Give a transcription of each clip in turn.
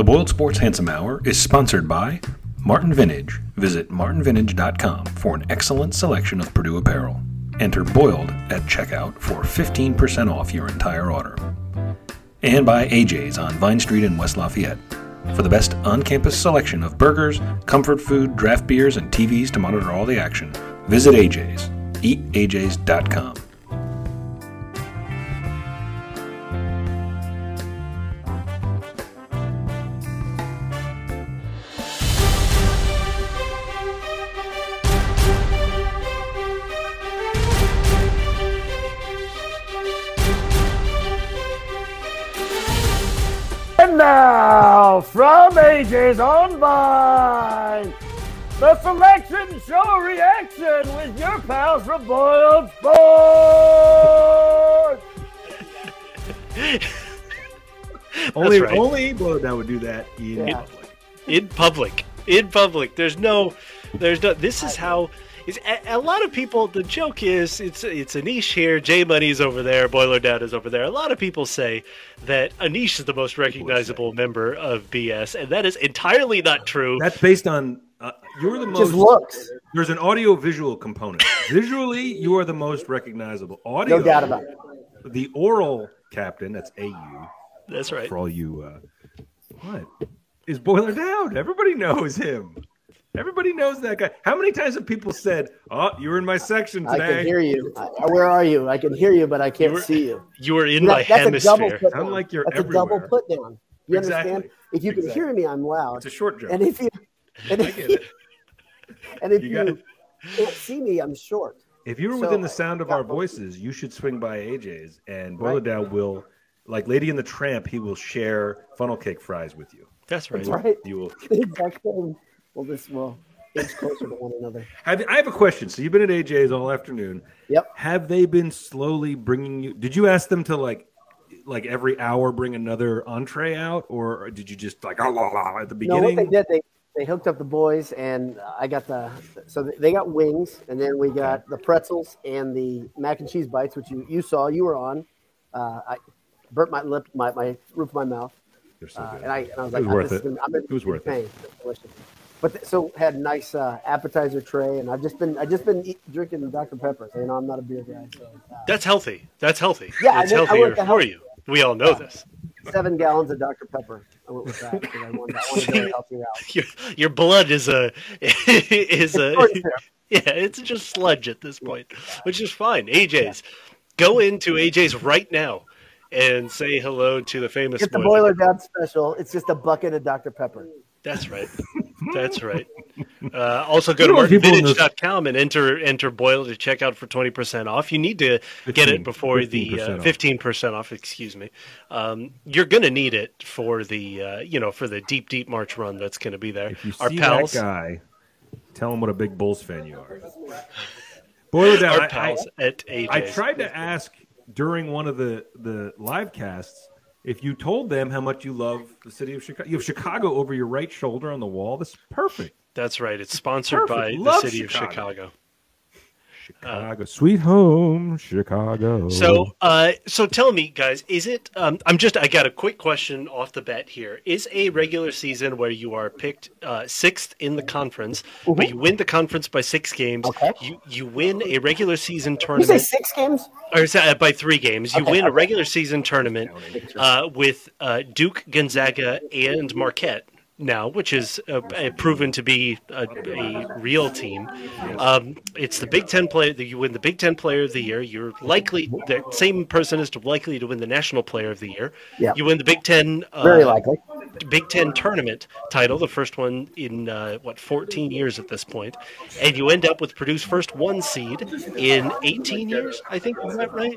The Boiled Sports Handsome Hour is sponsored by Martin Vintage. Visit martinvintage.com for an excellent selection of Purdue apparel. Enter Boiled at checkout for 15% off your entire order. And by AJ's on Vine Street in West Lafayette. For the best on campus selection of burgers, comfort food, draft beers, and TVs to monitor all the action, visit AJ's. EatAJ's.com. from AJ's on Vine, the selection show reaction with your pals from Boiled Sports. Only right. only Blowdown would do that in Yeah. public. in public in public there's no there's no this is how it's, a, a lot of people the joke is it's it's anish here j money's over there boiler dad is over there a lot of people say that anish is the most recognizable member of bs and that is entirely not true That's based on uh, you're the most. Just looks. There's an audio visual component. Visually, you are the most recognizable. Audio, No doubt about it. The oral captain, that's AU that's right for all you. Uh, what is Boiler Down? Everybody knows him. Everybody knows that guy. How many times have people said, "Oh, you were in my section I can hear you. I, where are you? I can hear you, but I can't You were- see you. you are in That- my that's a double hemisphere put Sound down. like you're That's a double put down. You Exactly. understand? If you can Exactly. hear me, I'm loud. It's a short joke. And if you and I if get you, it. and if You you, got it. can't see me, I'm short. If you were So, within the sound of our voices, you should swing by AJ's and Right. Boiler Down will, like Lady and the Tramp, he will share funnel cake fries with you. that's right That's right. You will. The exact same. Well, this will inch closer to one another. Have, I have a question. So you've been at AJ's all afternoon. Yep. Have they been slowly bringing you? Did you ask them to like, like every hour bring another entree out, or did you just like oh, la, la, at the beginning? No, what they did, they they hooked up the boys, and I got the so they got wings, and then we got the pretzels and the mac and cheese bites, which you you saw, you were on. Uh, I burnt my lip, my, my roof of my mouth, so uh, good. and I, and I was It was like, oh, worth it. gonna- It was worth it. pain. It's delicious. But th- so had a nice uh, appetizer tray, and I've just been I just been eat, drinking Dr Pepper. So, you know, I'm not a beer guy. So uh, that's healthy that's healthy Yeah, it's I healthier went for health- you we all know this seven gallons of Dr Pepper. I went with that because I wanted, I wanted to go a healthy route. your, your blood is a is a Yeah, it's just sludge at this point, which is fine. AJ's. Go into AJ's right now and say hello to the famous Get the boiler down special. It's just a bucket of Dr Pepper. That's right. That's right. Uh, also, go to You know, people martinvintage.com and enter enter Boil to check out for 20% off. You need to get it before the 15% uh, off. 15% off, excuse me. Um, you're going to need it for the, uh, you know, for the deep, deep March run that's going to be there. If you Our see pals, that guy, tell him what a big Bulls fan you are. Boiler Down. our I- I- at AJ's. I tried to ask during one of the the live casts if you told them how much you love the city of Chicago. You have Chicago over your right shoulder on the wall. This is perfect. That's right. It's sponsored Perfect. by the Love city of Chicago. Chicago. Chicago, sweet home, Chicago. So, uh, so tell me, guys, is it? Um, I'm just. I got a quick question off the bat here. Is a regular season where you are picked uh, sixth in the conference, but you win the conference by six games. Okay. You you win a regular season You say tournament, six games? or is that by three games? You Okay, win a regular season tournament uh, with uh, Duke, Gonzaga, and Marquette. Now, which is uh, proven to be a, a real team, um, it's the Big Ten player that you win the Big Ten Player of the Year. You're likely the same person is to likely to win the National Player of the Year. Yeah. You win the Big Ten uh, Very likely. Big Ten tournament title, the first one in uh, what 14 years at this point, and you end up with Purdue's first one seed in 18 years. I think is that right?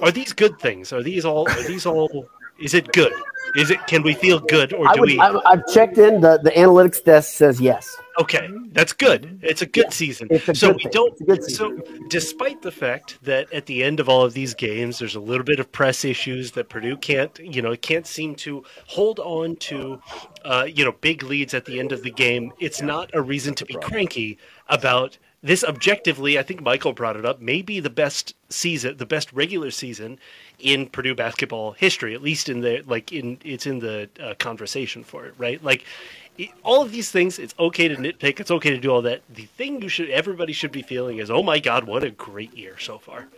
Are these good things? Are these all? Are these all? Is it good? Is it? Can we feel good, or do would, we? I, I've checked in. The, the analytics desk says yes. Okay, that's good. It's a good season. It's a so good we thing. don't. It's a good so, despite the fact that at the end of all of these games, there's a little bit of press issues that Purdue can't, you know, can't seem to hold on to, uh, you know, big leads at the end of the game. It's not a reason to be cranky about this. Objectively, I think Michael brought it up. Maybe the best season, the best regular season in Purdue basketball history, at least in the like in it's in the uh, conversation for it, right? Like it, all of these things, it's okay to nitpick, it's okay to do all that. The thing you should everybody should be feeling is, oh my god, what a great year so far.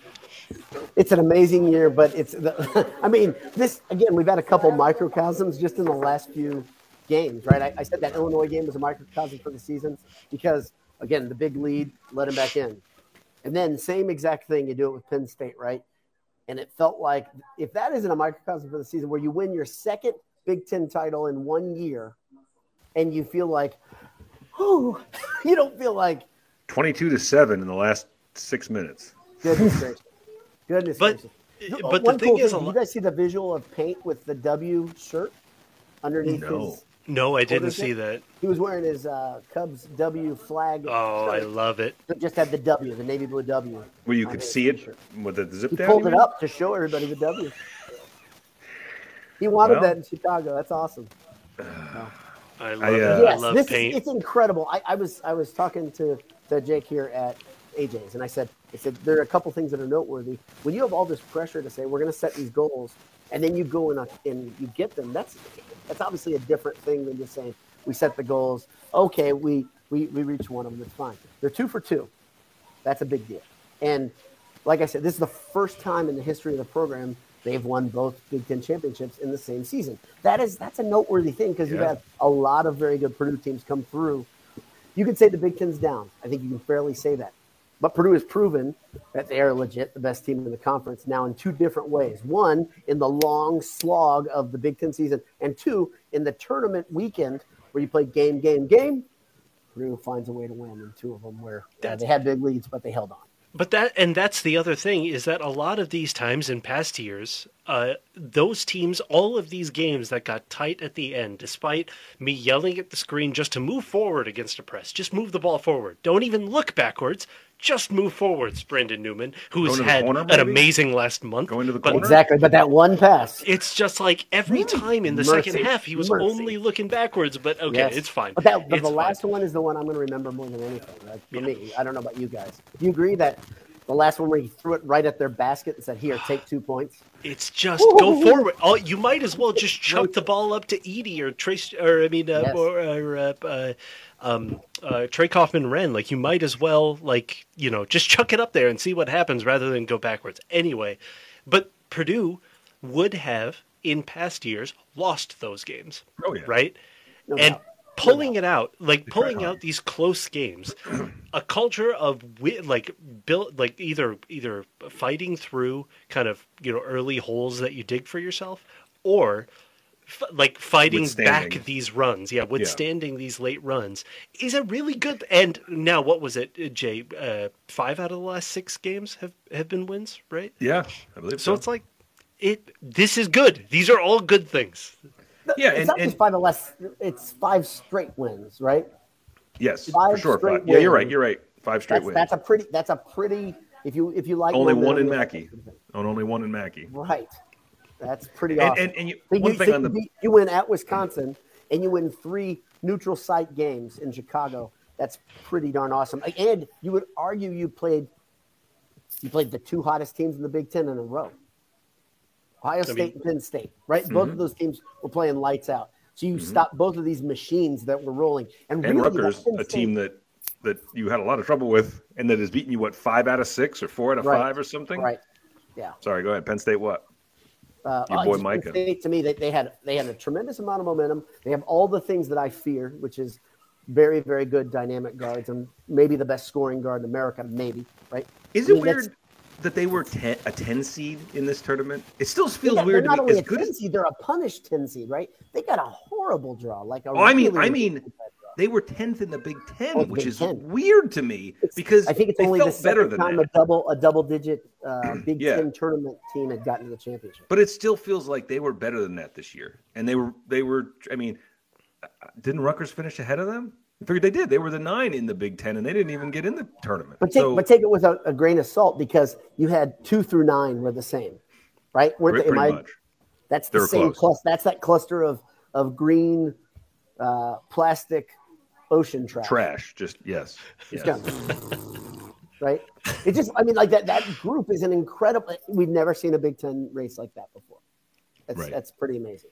It's an amazing year, but it's the, I mean this again. We've had a couple microcosms just in the last few games, right? I, I said that Illinois game was a microcosm for the season because again the big lead let him back in, and then same exact thing you do it with Penn State, right? And it felt like if that isn't a microcosm for the season where you win your second Big Ten title in one year, and you feel like, oh, you don't feel like twenty-two to seven in the last six minutes. Goodness gracious, goodness but, gracious. Uh, but One the thing cool is, thing, you guys see the visual of Paint with the W shirt underneath No. his? No, I didn't see that. He was wearing his uh, Cubs W flag. Oh, I love it. It just had the W, the navy blue W. Where you could see it t-shirt. with the zip He down. pulled it mean? up to show everybody the W. He wanted Well. that in Chicago. That's awesome. I love I, it. uh, I yes, love this paint. Is, it's incredible. I, I was I was talking to, to Jake here at AJ's, and I said I said there are a couple things that are noteworthy. When you have all this pressure to say we're going to set these goals, and then you go and, and you get them, that's that's obviously a different thing than just saying we set the goals. Okay, we we we reach one of them. It's fine. They're two for two. That's a big deal. And like I said, this is the first time in the history of the program they've won both Big Ten championships in the same season. That is that's a noteworthy thing because you've had a lot of very good Purdue teams come through. You could say the Big Ten's down. I think you can fairly say that. But Purdue has proven that they are legit the best team in the conference now in two different ways. One, in the long slog of the Big Ten season, and two, in the tournament weekend where you play game, game, game. Purdue finds a way to win in two of them where uh, they had big leads, but they held on. But that and that's the other thing is that a lot of these times in past years, uh, those teams, all of these games that got tight at the end, despite me yelling at the screen just to move forward against a press, just move the ball forward. Don't even look backwards. Just move forwards, Brandon Newman, who's Going had corner, an amazing last month. Going to the but corner? Exactly, but that one pass. It's just like every time in the Mercy. second half, he was Mercy. only looking backwards. But okay, Yes. it's fine. But that, but It's the fine. last one is the one I'm going to remember more than anything. Like for me, I don't know about you guys. Do you agree that the last one where he threw it right at their basket and said, "Here, take two points"? It's just go forward. Oh, you might as well just chuck the ball up to Edey or Trace, or I mean, uh, Yes. or, or uh, uh, um, uh, Trey Kaufman-Renn. Like you might as well, like you know, just chuck it up there and see what happens rather than go backwards. Anyway, but Purdue would have in past years lost those games, Oh yeah. right? No and doubt. pulling it out, like pulling out these close games, a culture of like built, like either either fighting through kind of you know early holes that you dig for yourself, or f- like fighting back these runs. Yeah, withstanding these late runs is a really good. And now, what was it, uh, Jay? Uh, five out of the last six games have have been wins, right? Yeah, I believe So so. it's like it. This is good. These are all good things. yeah, it's and, not and just five or less. It's five straight wins, right? yes, for five sure. straight Five. Yeah, you're right. You're right. Five straight That's, wins. that's a pretty. That's a pretty. If you if you like only one in Mackey. And only one in Mackey. right? That's pretty awesome. and, and you, So one you, thing so on the you you win at Wisconsin and you win three neutral site games in Chicago. That's pretty darn awesome. And you would argue you played you played the two hottest teams in the Big Ten in a row. Ohio State mean- and Penn State, right? Both Mm-hmm. of those teams were playing lights out. So you stopped both of these machines that were rolling. And, and really, Rutgers, a State- team that that you had a lot of trouble with, and that has beaten you what five out of six or four out of Right. five or something. right? Yeah. Sorry, go ahead. Penn State. What? Uh, Your boy Micah. State, to me, they, they had they had a tremendous amount of momentum. They have all the things that I fear, which is very very good dynamic guards and maybe the best scoring guard in America, maybe right. Is I it mean, that's- weird that they were ten, a ten seed in this tournament? It still feels Yeah, weird they're not to me. only As a good 10 as seed, they're a punished 10 seed, right? They got a horrible draw. Like a oh, I mean, I mean. They were tenth in the Big Ten, Oh, which Big is Ten. weird to me because I think it's only the second time that. a double a double digit uh, Big Yeah. Ten tournament team had gotten to the championship. But it still feels like they were better than that this year, and they were they were. I mean, uh, didn't Rutgers finish ahead of them? I figured they did. They were the nine in the Big Ten, and they didn't even get in the tournament. But take, so but take it with a, a grain of salt because you had two through nine were the same, right? Weren't pretty they- am I- much. That's the same cluster. That's that cluster of of green uh, plastic ocean trash. Trash, just yes. It's yes. gone. right? It just, I mean, like that that group is an incredible. We've never seen a Big Ten race like that before. That's Right. that's pretty amazing.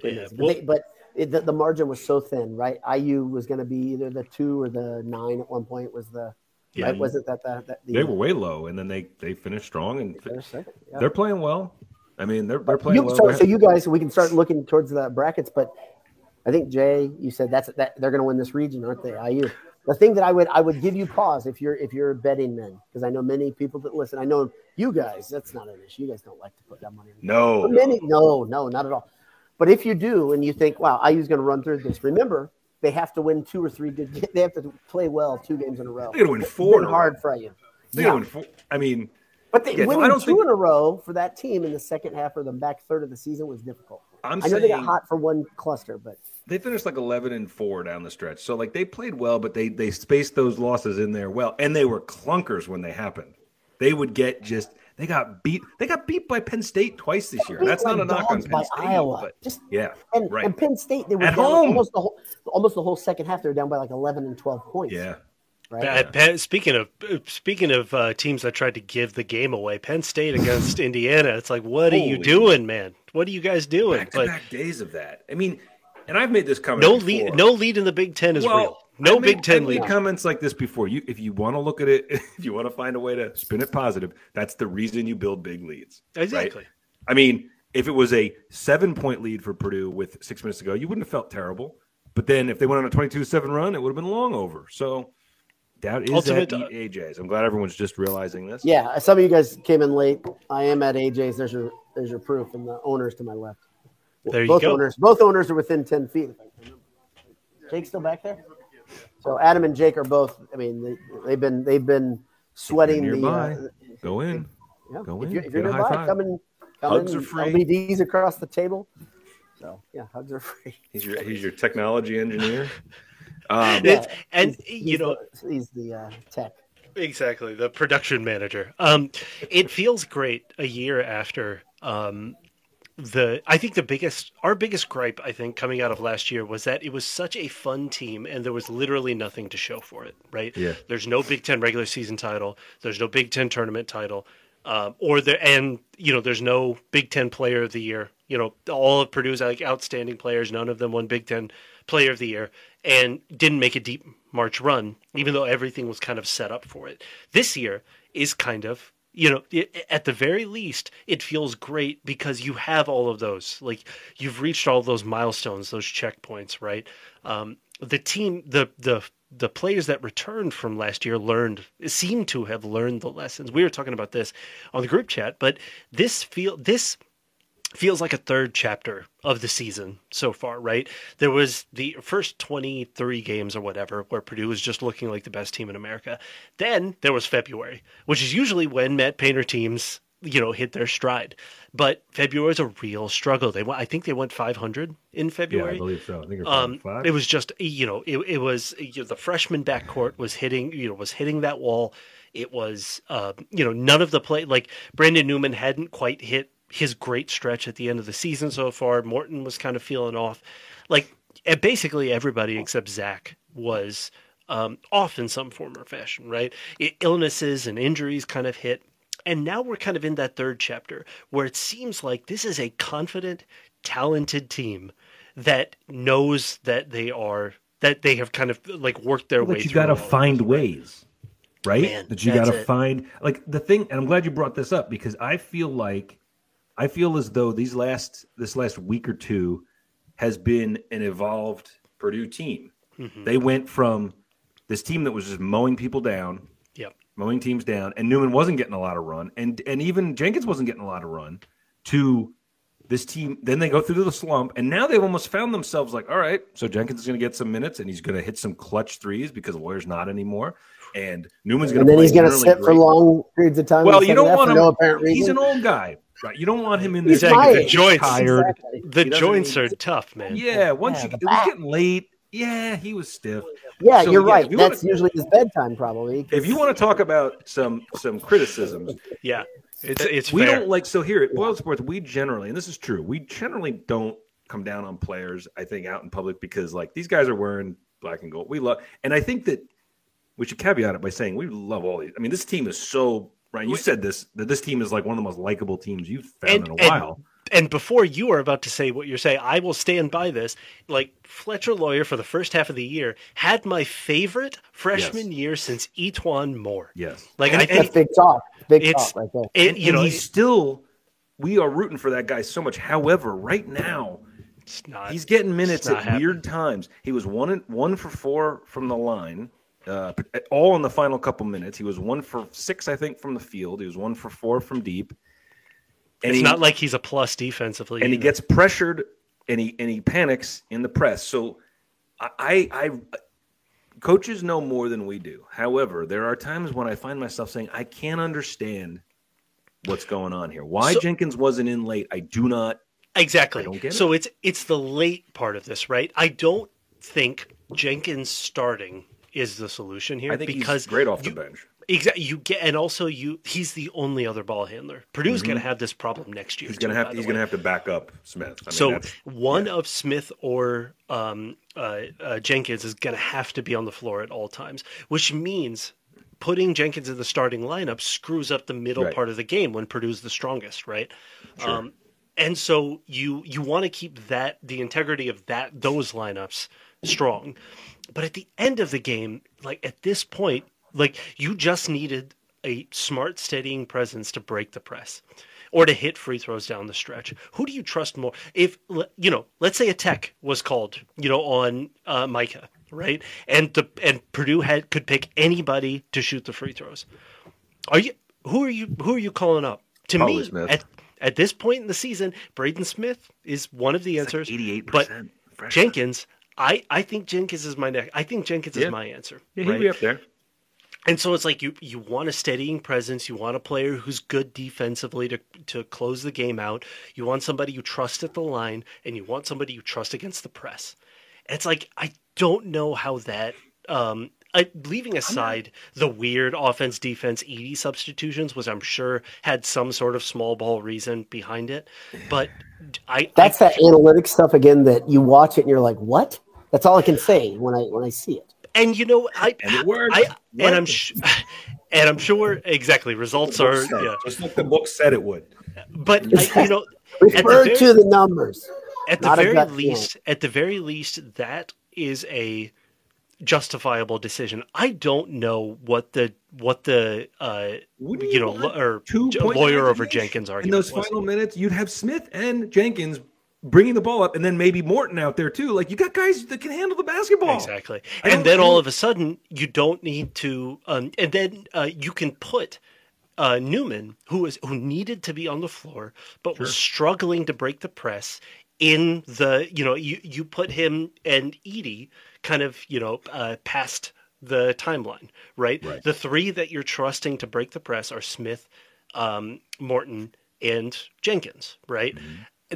Pretty Yeah, amazing. well- but they- but it, the, the margin was so thin, right? IU was going to be either the two or the nine at one point. Was the Yeah. right? Wasn't that the, that the They were way low, and then they they finished strong, and They're second, yeah. they're playing well. I mean, they're they're playing You, well. so, so you guys, we can start looking towards the brackets, but I think Jay, you said that's that they're going to win this region, aren't they? IU. The thing that I would I would give you pause if you're if you're a betting men because I know many people that listen. I know you guys. That's not an issue. You guys don't like to put that money. in. no, But many, no, no, not at all. But if you do, and you think, wow, IU's going to run through this, remember they have to win two or three. They have to play well two games in a row. They're going to win four been in a row. hard for you. They're Yeah. win four. I mean, But they, Yeah, no, winning don't two think- in a row for that team in the second half or the back third of the season was difficult. I'm I know they got hot for one cluster, but they finished like 11 and 4 down the stretch so like they played well but they they spaced those losses in there well and they were clunkers when they happened they would get just they got beat they got beat by penn state twice this year that's not a knock on penn by state Iowa. but Just- yeah and, right and Penn State they were At down home. almost the whole almost the whole second half. They were down by like eleven and twelve points. yeah right. Penn- speaking of speaking of uh, teams that tried to give the game away, Penn State against Indiana. It's like, what are you doing, man? What are you guys doing? back to But back days of that i mean and i've made this comment no before. lead, no lead in the Big Ten is well, real. No made- Big Ten I made lead. comments like this before. You, if you want to look at it, if you want to find a way to spin it positive, that's the reason you build big leads. right? Exactly. I mean, if it was a seven point lead for Purdue with six minutes to go, you wouldn't have felt terrible. But then if they went on a 22 7 run, it would have been long over. So that is Ultimate- at AJ's. I'm glad everyone's just realizing this. Yeah, some of you guys came in late. I am at AJ's. There's your there's your proof, and the owners to my left. There you both go. owners, both owners are within ten feet. Jake's still back there. So Adam and Jake are both. I mean, they, they've been they've been sweating the. nearby. Uh, Go in. yeah, Go if in, you're, if you're get high nearby, come and come Hugs in. are free. LBDs across the table. So yeah, hugs are free. He's your he's your technology engineer. Um, It's- and He's- you he's know the, he's the uh, tech. exactly the production manager. Um, it feels great a year after um, the. I think the biggest, our biggest gripe, I think, coming out of last year was that it was such a fun team, and there was literally nothing to show for it. Right? Yeah. There's no Big Ten regular season title. There's no Big Ten tournament title. Um, or there, and you know, there's no Big Ten Player of the Year. You know, all of Purdue's like outstanding players. None of them won Big Ten Player of the Year, and didn't make a deep March run, even though everything was kind of set up for it. This year is kind of, you know, it, at the very least, it feels great because you have all of those. Like you've reached all those milestones, those checkpoints, right? Um, the team, the the the players that returned from last year learned seem to have learned the lessons. We were talking about this on the group chat, but this feel this feels like a third chapter of the season so far, right? There was the first 23 games or whatever where Purdue was just looking like the best team in America. Then there was February, which is usually when Matt Painter teams, you know, hit their stride. But February is a real struggle. They went, I think they went 500 in February. yeah. I believe so. I think it's Um, five. it was just you know it, it was you know, the freshman backcourt was hitting you know was hitting that wall. It was uh, you know none of the play like Brandon Newman hadn't quite hit his great stretch at the end of the season so far. Morton was kind of feeling off, like basically everybody except Zach was um, off in some form or fashion. Right, I illnesses and injuries kind of hit. And now we're kind of in that third chapter where it seems like this is a confident, talented team that knows that they are that they have kind of like worked their way that you got to find this. ways, right? Man, that you got to find like the thing. And I'm glad you brought this up because I feel like I feel as though these last this last week or two has been an evolved Purdue team. Mm-hmm. They went from this team that was just mowing people down, Yep. mowing teams down, and Newman wasn't getting a lot of run, and and even Jenkins wasn't getting a lot of run. To this team, then they go through the slump, and now they've almost found themselves like, all right, so Jenkins is going to get some minutes, and he's going to hit some clutch threes because Warrior's not anymore, and Newman's going And to. then he's going to sit for long periods of time. Well, you don't want for him. no apparent reason. he's an old guy, right? You don't want him in there. He's Exactly. The age. joints, tired. Exactly. the joints need- are tough, man. Yeah, once Yeah, you the it was getting late. Yeah, he was stiff. Yeah, So, you're yeah, right. you That's wanna- usually his bedtime, probably. If you want to talk about some some criticisms, Yeah, it's it's we fair. don't like so here at Boiled Sports. We generally, and this is true, we generally don't come down on players. I think out in public because like these guys are wearing black and gold. We love, and I think that we should caveat it by saying we love all these. I mean, this team is so Ryan. You said this that this team is like one of the most likable teams you've found And- in a and- while. And before you are about to say what you're saying, I will stand by this. Like Fletcher Loyer for the first half of the year had my favorite freshman year since E'Twaun Moore. yes, Like And- I, That's big talk. Big It's- talk right there. it, and, you know, he's still. We are rooting for that guy so much. However, right now it's not. he's getting minutes not at happening. weird times. He was one one for four from the line, uh, all in the final couple minutes. He was one for six, I think, from the field. He was one for four from deep. And It's he- not like he's a plus defensively. and he gets pressured and he and he panics in the press. So I, I, I coaches know more than we do. However, there are times when I find myself saying I can't understand what's going on here. Why So- Jenkins wasn't in late, I do not. Exactly. I don't get so it's it's the late part of this, right? I don't think Jenkins starting is the solution here I think because he's great off you, the bench. Exactly. You get, and also you. He's the only other ball handler. Purdue's going to have this problem next year. Mm-hmm. He's have to, he's gonna have to back up Smith. I mean, So one of Smith or um, uh, uh, Jenkins is going to have to be on the floor at all times, which means putting Jenkins in the starting lineup screws up the middle Right. part of the game when Purdue's the strongest, right? Um, and so you you want to keep that the integrity of that those lineups strong, but at the end of the game, like at this point, like you just needed a smart, steadying presence to break the press or to hit free throws down the stretch. Who do you trust more? If you know, let's say a tech was called, you know, on uh, Micah, right? And the and Purdue had could pick anybody to shoot the free throws. Are you who are you who are you calling up? To Probably me, Smith. at at this point in the season, Braden Smith is one of the answers. eighty-eight but percent. Jenkins, I I think Jenkins is my next. I think Jenkins Yeah. is my answer. yeah, he'll right? be up there. And so it's like you you want a steadying presence, you want a player who's good defensively to to close the game out. You want somebody you trust at the line, and you want somebody you trust against the press. It's like I don't know how that. Um, I, leaving aside the weird offense defense Edey substitutions, which I'm sure had some sort of small ball reason behind it, but I That's I, that analytic stuff again that you watch it and you're like, what? That's all I can say when I when I see it. and you know I And it worked. I and I'm Worked. sh- and I'm sure exactly results are yeah. Just like the book said it would. But I, you know, at the Refer very- to the numbers. at the very gut feeling. least, at the very least, that is a justifiable decision. I don't know what the what the uh, you know lo- or Loyer over Jenkins Jenkins in argument those was. final minutes. You'd have Smith and Jenkins bringing the ball up, and then maybe Morton out there too. Like you got guys that can handle the basketball. Exactly. And then all of a sudden, you don't need to. Um, and then uh, you can put uh, Newman, who was who needed to be on the floor but was struggling to break the press, in the you know you you put him and Edey kind of you know uh, past the timeline, right? Right. The three that you're trusting to break the press are Smith, um, Morton, and Jenkins, right?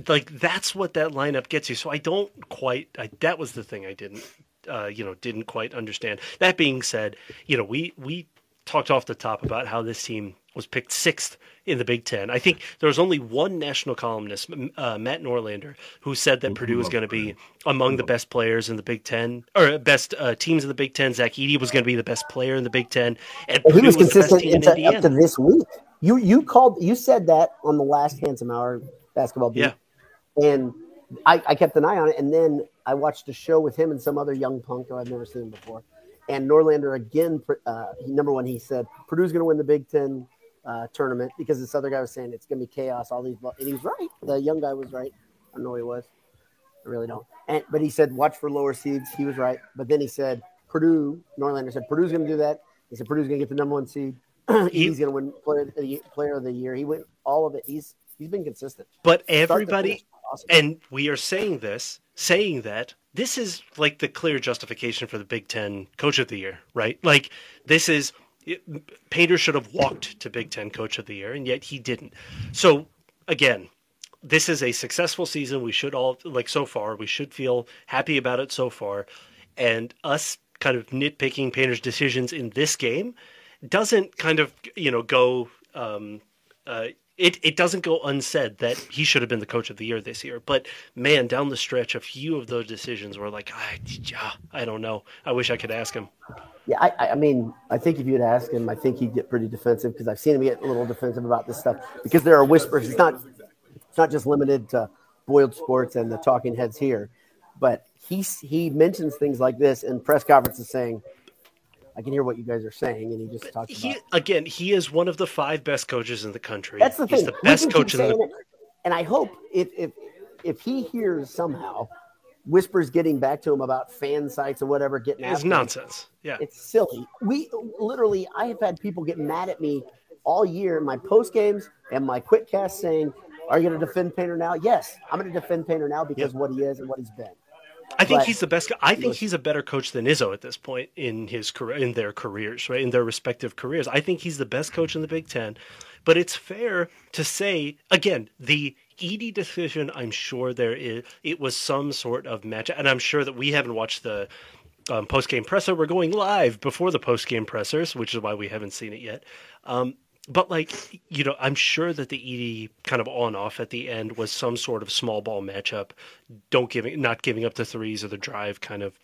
Like that's what that lineup gets you. So I don't quite. I, that was the thing I didn't, uh, you know, didn't quite understand. That being said, you know, we we talked off the top about how this team was picked sixth in the Big Ten. I think there was only one national columnist, uh, Matt Norlander, who said that Purdue was going to be among the best players in the Big Ten or best uh, teams in the Big Ten. Zach Edey was going to be the best player in the Big Ten, and Well, he Purdue was was the best consistent team in into, up to this week. You you called you said that on the last handsome hour basketball beat. Yeah. And I, I kept an eye on it, and then I watched a show with him and some other young punk who I've never seen before. And Norlander again, uh, number one, he said Purdue's going to win the Big Ten uh, tournament because this other guy was saying it's going to be chaos. All these, and he was right. The young guy was right. I don't know he was. I really don't. And but he said watch for lower seeds. He was right. But then he said Purdue. Norlander said Purdue's going to do that. He said Purdue's going to get the number one seed. he's going to win player of, the, player of the year. He went all of it. He's he's been consistent. But everybody. Awesome. and we are saying this, saying that this is like the clear justification for the Big Ten Coach of the Year, right? Like this is Painter should have walked to Big Ten Coach of the Year, and yet he didn't. So again, this is a successful season. We should all like so far. We should feel happy about it so far, and us kind of nitpicking Painter's decisions in this game doesn't kind of you know go um, uh, it, it doesn't go unsaid that he should have been the coach of the year this year. But man, down the stretch, a few of those decisions were like, I, I don't know. I wish I could ask him. Yeah, I, I mean, I think if you'd ask him, I think he'd get pretty defensive because I've seen him get a little defensive about this stuff because there are whispers. It's not, it's not just limited to Boiled Sports and the talking heads here, but he he mentions things like this in press conferences saying – I can hear what you guys are saying, and he just talks he, about. Again, he is one of the five best coaches in the country. That's the thing. He's the best coach in the. It, and I hope if if if he hears somehow whispers getting back to him about fan sites or whatever getting it's nonsense. Yeah, it's silly. We literally, I have had people get mad at me all year in my post games and my quick cast saying, "Are you going to defend Painter now?" Yes, I'm going to defend Painter now because yep. what he is and what he's been. I think but, he's the best. I think he's a better coach than Izzo at this point in his career, in their careers, right? In their respective careers. I think he's the best coach in the Big Ten. But it's fair to say again, the Edey decision. I'm sure there is. It was some sort of match, and I'm sure that we haven't watched the um, post game presser. We're going live before the post game pressers, which is why we haven't seen it yet. Um, but like you know, I'm sure that the Edey kind of on off at the end was some sort of small ball matchup. Don't giving not giving up the threes or the drive kind of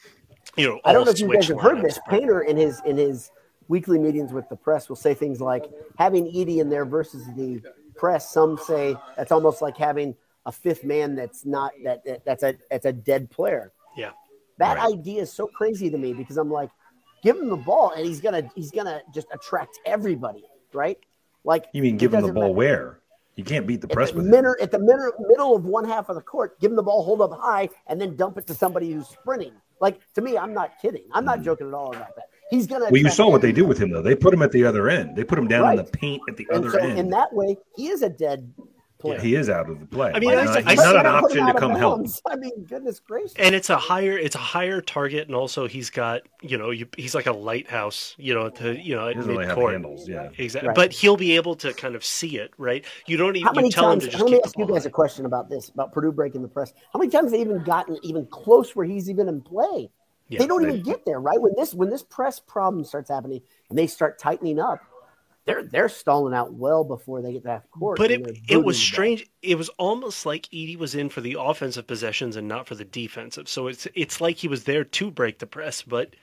you know. I don't know if you guys have heard this. Painter in his in his weekly meetings with the press will say things like having Edey in there versus the press. Some say that's almost like having a fifth man that's not that, that that's a that's a dead player. Yeah, that right. idea is so crazy to me because I'm like, give him the ball and he's gonna he's gonna just attract everybody, right? Like you mean give him the ball matter. where? You can't beat the press at the with middle, At the middle, middle of one half of the court, give him the ball, hold up high, and then dump it to somebody who's sprinting. Like to me, I'm not kidding. I'm not mm. joking at all about that. He's gonna. Well, you saw what they do with him though. They put him at the other end. They put him down right. in the paint at the and other so, end. In that way, he is a dead yeah, he is out of the play. I mean, I, not, he's not an option to come help. I mean, goodness gracious! And it's a higher, it's a higher target, and also he's got, you know, you, he's like a lighthouse, you know, to you know, at mid court. Handles, yeah, exactly. Right. But he'll be able to kind of see it, right? You don't even how many tell times, him to just. Let me ask you guys a question about this, about Purdue breaking the press. How many times have they even gotten even close where he's even in play? Yeah, they don't they, even get there, right? When this when this press problem starts happening and they start tightening up, they're they're stalling out well before they get to half court. But it it was strange. It was almost like Edey was in for the offensive possessions and not for the defensive. So it's it's like he was there to break the press, but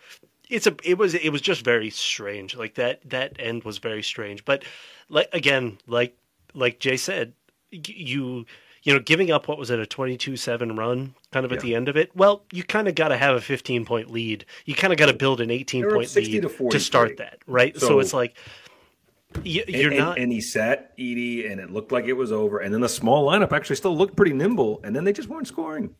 it's a it was it was just very strange. Like that that end was very strange. But like again, like like Jay said, you you know, giving up what was it a 22-7 run kind of at the end of it. Well, you kind of got to have a 15 point lead. You kind of got to build an 18 point lead to, to, start that, right? So, so, it's like you, are and, not. And, he sat Edey, and it looked like it was over. And then the small lineup actually still looked pretty nimble, and then they just weren't scoring.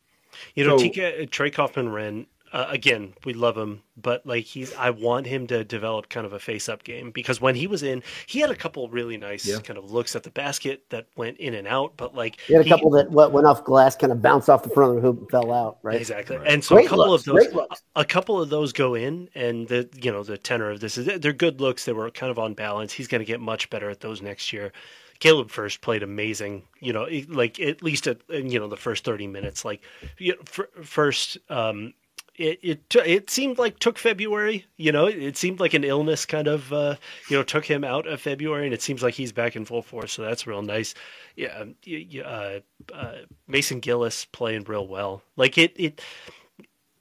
You know, so, Tika, uh, Trey Kaufman-Renn uh, again, we love him, but like he's, I want him to develop kind of a face-up game because when he was in, he had a couple really nice yeah. kind of looks at the basket that went in and out, but like he had a he, couple that went off glass, kind of bounced off the front of the hoop and fell out, right? Exactly, right. and so great a couple looks, of those, a, a couple of those go in, and the you know the tenor of this is they're good looks. They were kind of on balance. He's going to get much better at those next year. Caleb Furst played amazing, you know, like at least at you know the first thirty minutes. Like you know, first, um, it it it seemed like took February. You know, it seemed like an illness kind of uh, you know took him out of February, and it seems like he's back in full force. So that's real nice. Yeah, uh, uh, Mason Gillis playing real well. Like it it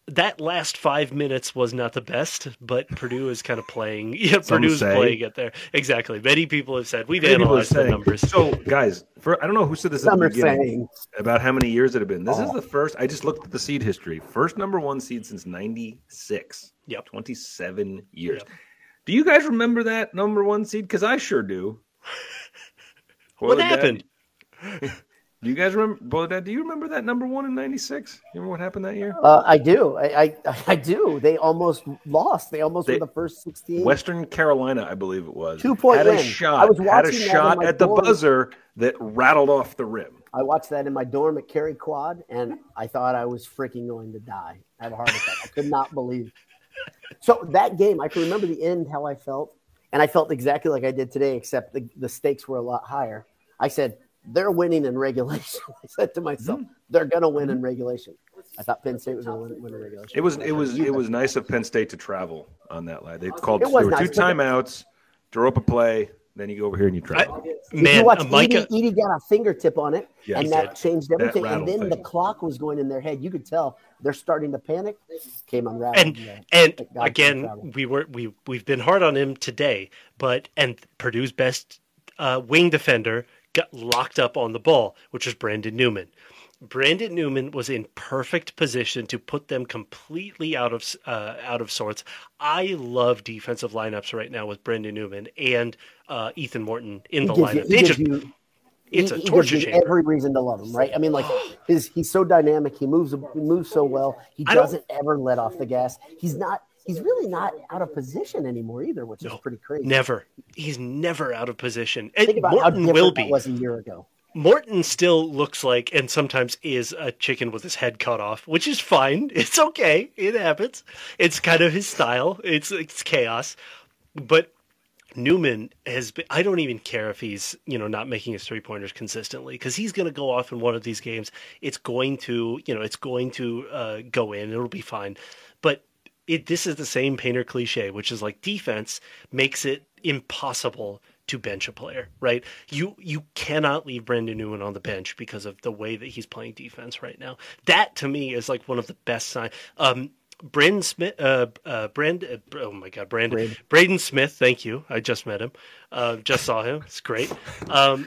that last five minutes was not the best, but Purdue is kind of playing. Yeah, Some Purdue's say. playing it there exactly. Many people have said we've many analyzed the numbers. So, guys, for I don't know who said this at the beginning saying. about how many years it had been. This oh. is the first. I just looked at the seed history. First number one seed since '96. Yep, 27 years. Yep. Do you guys remember that number one seed? Because I sure do. what happened? Do you guys remember? brother Dad, do you remember that number one in '96? You remember what happened that year? Uh, I do. I, I, I do. They almost lost. They almost they, were the first 16. Western Carolina, I believe it was. Two point had win. a shot. I was had a shot at dorm. the buzzer that rattled off the rim. I watched that in my dorm at Cary Quad, and I thought I was freaking going to die. I had a heart attack. I could not believe. So that game, I can remember the end, how I felt, and I felt exactly like I did today, except the, the stakes were a lot higher. I said, they're winning in regulation. I said to myself, mm-hmm. they're going to win in regulation. I thought Penn State was going to win, in regulation. It was it was it was nice of Penn State to travel on that line. They called there were nice, two timeouts, drew up a play, Then you go over here and you try. I, it. If you man, watch Micah, Edey, Edey got a fingertip on it, Yeah, and he that did. changed That everything. and rattle then the clock was going in their head. You could tell they're starting to panic. Came unraveled. and yeah. and Thank God for again we were we we've been hard on him today but and purdue's best uh, wing defender got locked up on the ball which was brandon newman brandon newman was in perfect position to put them completely out of uh, out of sorts i love defensive lineups right now with brandon newman and uh, ethan morton in the He you- lineup he they just you- it's he- a he gives torture you chamber Every reason to love him, right? I mean, like his he's so dynamic. He moves he moves so well. He doesn't ever let off the gas. He's not. He's really not out of position anymore either, which is pretty crazy. never he's never out of position and Think about morton how will be was a year ago. Morton still looks like, and sometimes is, a chicken with his head cut off, which is fine. It's okay. It happens. It's kind of his style. It's it's chaos. But Newman has been. I don't even care if he's you know not making his three pointers consistently because he's going to go off in one of these games. It's going to you know it's going to uh, go in. It'll be fine. But it this is the same painter cliche, which is like defense makes it impossible to bench a player, right? You you cannot leave Brandon Newman on the bench because of the way that he's playing defense right now. That to me is like one of the best signs. Um, Brandon Smith, uh, uh, Brand, uh, oh my God, Brandon, Braden. Braden Smith. Thank you. I just met him. Uh, just saw him. It's great. Um,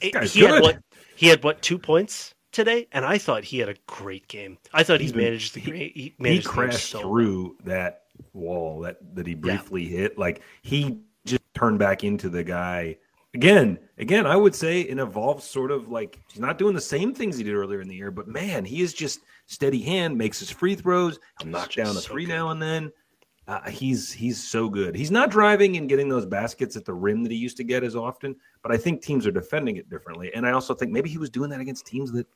it- guy's he had what? He had what? Two points today, and I thought he had a great game. I thought he managed the he- great. He, he game crashed so well. through that wall that that he briefly hit. Like he just turned back into the guy again. Again, I would say an evolved sort of like he's not doing the same things he did earlier in the year, but man, he is just steady hand, makes his free throws, he'll knock down a so three good. now and then. Uh, he's he's so good. He's not driving and getting those baskets at the rim that he used to get as often, but I think teams are defending it differently. And I also think maybe he was doing that against teams that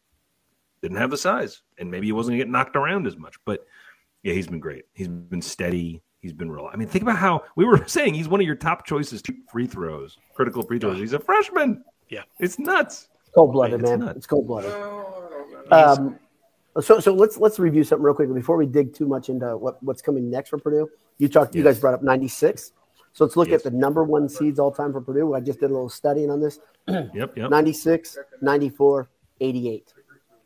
didn't have the size, and maybe he wasn't going to get knocked around as much. But yeah, he's been great. He's been steady. He's been real. I mean, think about how we were saying he's one of your top choices to free throws, critical free throws. He's a freshman. Yeah. it's nuts. Cold blooded, It's man. nuts. It's cold blooded. Um, so so let's let's review something real quickly before we dig too much into what, what's coming next for Purdue. You talked. You guys brought up ninety six. So let's look Yes. at the number one seeds all time for Purdue. I just did a little studying on this. Yep, yep, 96, 94, 88.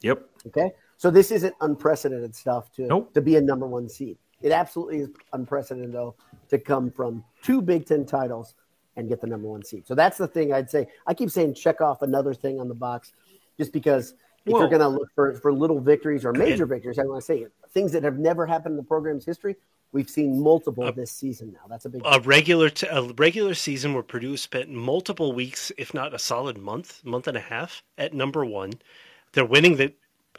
yep. Okay. So this isn't unprecedented stuff to, Nope. to be a number one seed. It absolutely is unprecedented, though, to come from two Big Ten titles and get the number one seed. So that's the thing I'd say. I keep saying check off another thing on the box just because if you're going to look for, for little victories or major victories, I want to say things that have never happened in the program's history, we've seen multiple this season now. That's a big a regular t- a regular season where Purdue spent multiple weeks, if not a solid month, month and a half, at number one. They're winning the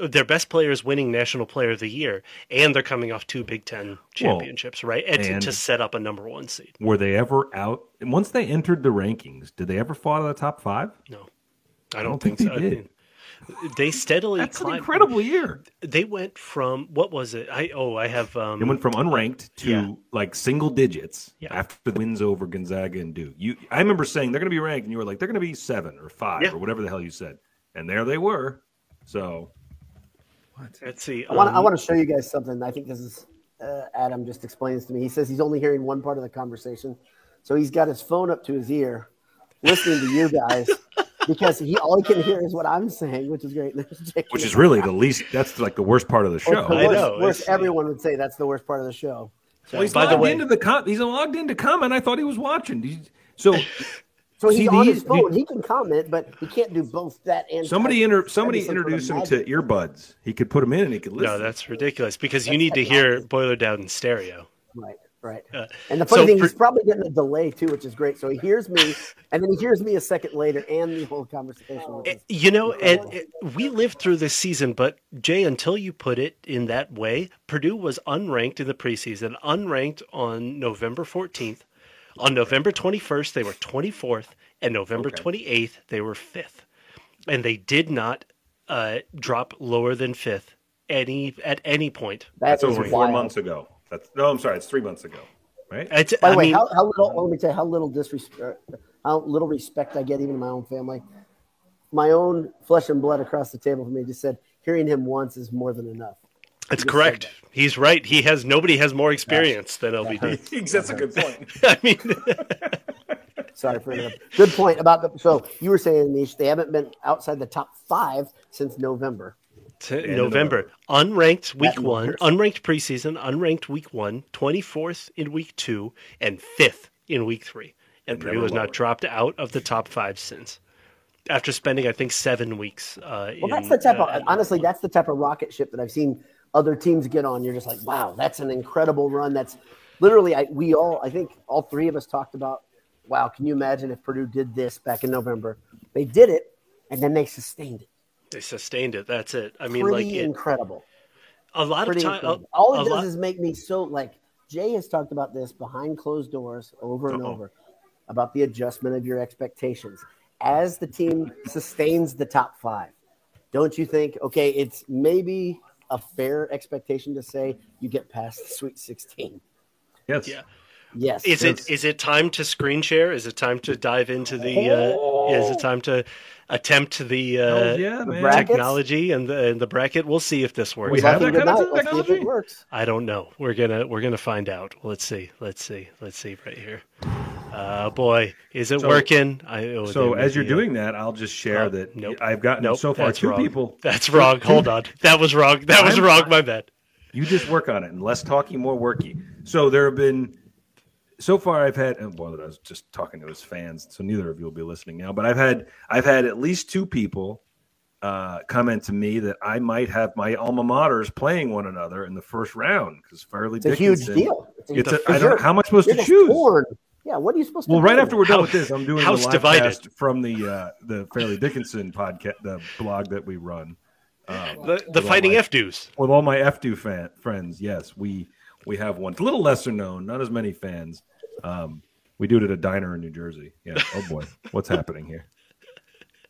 their best player is winning National Player of the Year, and they're coming off two Big Ten championships, right? And, to- and- to set up a number one seed. Were they ever out? Once they entered the rankings, did they ever fall out of the top five? No, I don't, don't think, think so. they I did. mean, they steadily That's an incredible year. They went from what was it? I oh I have um They went from unranked to Yeah. like single digits Yeah. after the wins over Gonzaga and Duke. You, I remember saying they're going to be ranked, and you were like, they're going to be seven or five Yeah. or whatever the hell you said, and there they were. So, let's see. I want I um, want to show you guys something. I think this is uh, Adam just explains to me. He says he's only hearing one part of the conversation, so he's got his phone up to his ear, listening to you guys because he all he can hear is what I'm saying, which is great. Which is really the least. That's like the worst part of the show. the I worst- know, worst everyone would say that's the worst part of the show. Well, he's By the logged way- into the com- he's logged into comment. I thought he was watching. He's- so So he's See, on these- his phone. He can comment, but he can't do both that and somebody type. inter- somebody be some sort of introduced him to earbuds. He could put them in and he could listen. No, that's ridiculous because you need to hear Boiler Down in stereo. Right, right. Uh, and the funny so thing, for- he's probably getting a delay too, which is great. So he hears me, and then he hears me a second later, and the whole conversation. which You know, and it, we lived through this season, but Jay, until you put it in that way, Purdue was unranked in the preseason, unranked on November 14th. On November 21st, they were 24th, and November Okay. 28th, they were fifth. And they did not uh, drop lower than fifth any at any point. That That's is over four wild. months ago. That's no, I'm sorry, it's three months ago, right? It's, By the I way, mean, how, how little? Let me tell you how little disrespect, how little respect I get even in my own family. My own flesh and blood across the table from me just said, hearing him once is more than enough. It's just correct. said He's right. He has nobody has more experience than LBD. That's a good point. I mean, Sorry for interrupting. Good point about the. So you were saying Nish, they haven't been outside the top five since November. To November. Unranked week That one, matters. unranked preseason, unranked week one, 24th in week two, and fifth in week three. And Purdue never has lower. not dropped out of the top five since. After spending, I think, seven weeks. Uh, Well, that's the type uh, of honestly, that's the type of rocket ship that I've seen other teams get on. You're just like, wow, that's an incredible run. That's literally, I, we all, I think, all three of us talked about. Wow, can you imagine if Purdue did this back in November? They did it, and then they sustained it. They sustained it. That's it. I mean, Pretty like it, incredible. a lot of time. incredible. All it does lot- is make me so like Jay has talked about this behind closed doors over and Uh-oh. over about the adjustment of your expectations as the team sustains the top five. Don't you think? Okay, it's maybe a fair expectation to say you get past the Sweet 16. Yes. Yeah. Yes. Is Yes. it is it time to screen share? Is it time to dive into the? Uh, is it time to attempt the uh, Hells yeah, man. bracket? technology and the and the bracket? We'll see if this works. We have Lucky that kind of tonight. Let's see if technology? it works. I don't know. We're gonna we're gonna find out. Let's see. Let's see. Let's see right here. Uh, boy, is it So- working? I, oh, So as you're be a- doing that, I'll just share Oh, that nope. I've gotten nope, so far that's two wrong. people. That's wrong. Hold on. That was wrong. That was I'm- wrong. My bad. You just work on it, and less talking, more worky. So there have been so far. I've had, and well, I was just talking to his fans, so neither of you will be listening now. But I've had, I've had at least two people uh, comment to me that I might have my alma maters playing one another in the first round because Fairleigh It's a huge deal. It's a, because I don't. you're- How am I supposed to choose? torn. Yeah, what are you supposed to Well, do? right after we're done House- with this, I'm doing House the live divided. cast from the uh, the Fairleigh Dickinson podcast, the blog that we run. Um, The the fighting my- F dues. with all my FDU fan friends, yes, we we have one. It's a little lesser known, not as many fans. Um, we do it at a diner in New Jersey. Yeah. Oh boy, what's happening here?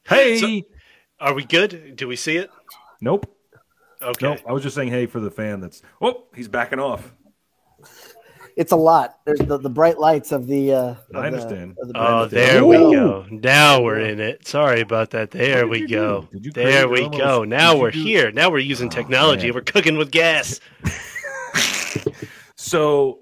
Hey, So- Are we good? Do we see it? nope, Okay. nope. I was just saying hey for the fan. That's oh, he's backing off. It's a lot. There's the, the bright lights of the. Uh, of I the- understand. of the Oh, brand. there we go. Now we're in it. Sorry about that. There we go. do? Did you create There we own go. Now we're do- Oh, here. Now we're using technology. man. We're cooking with gas. So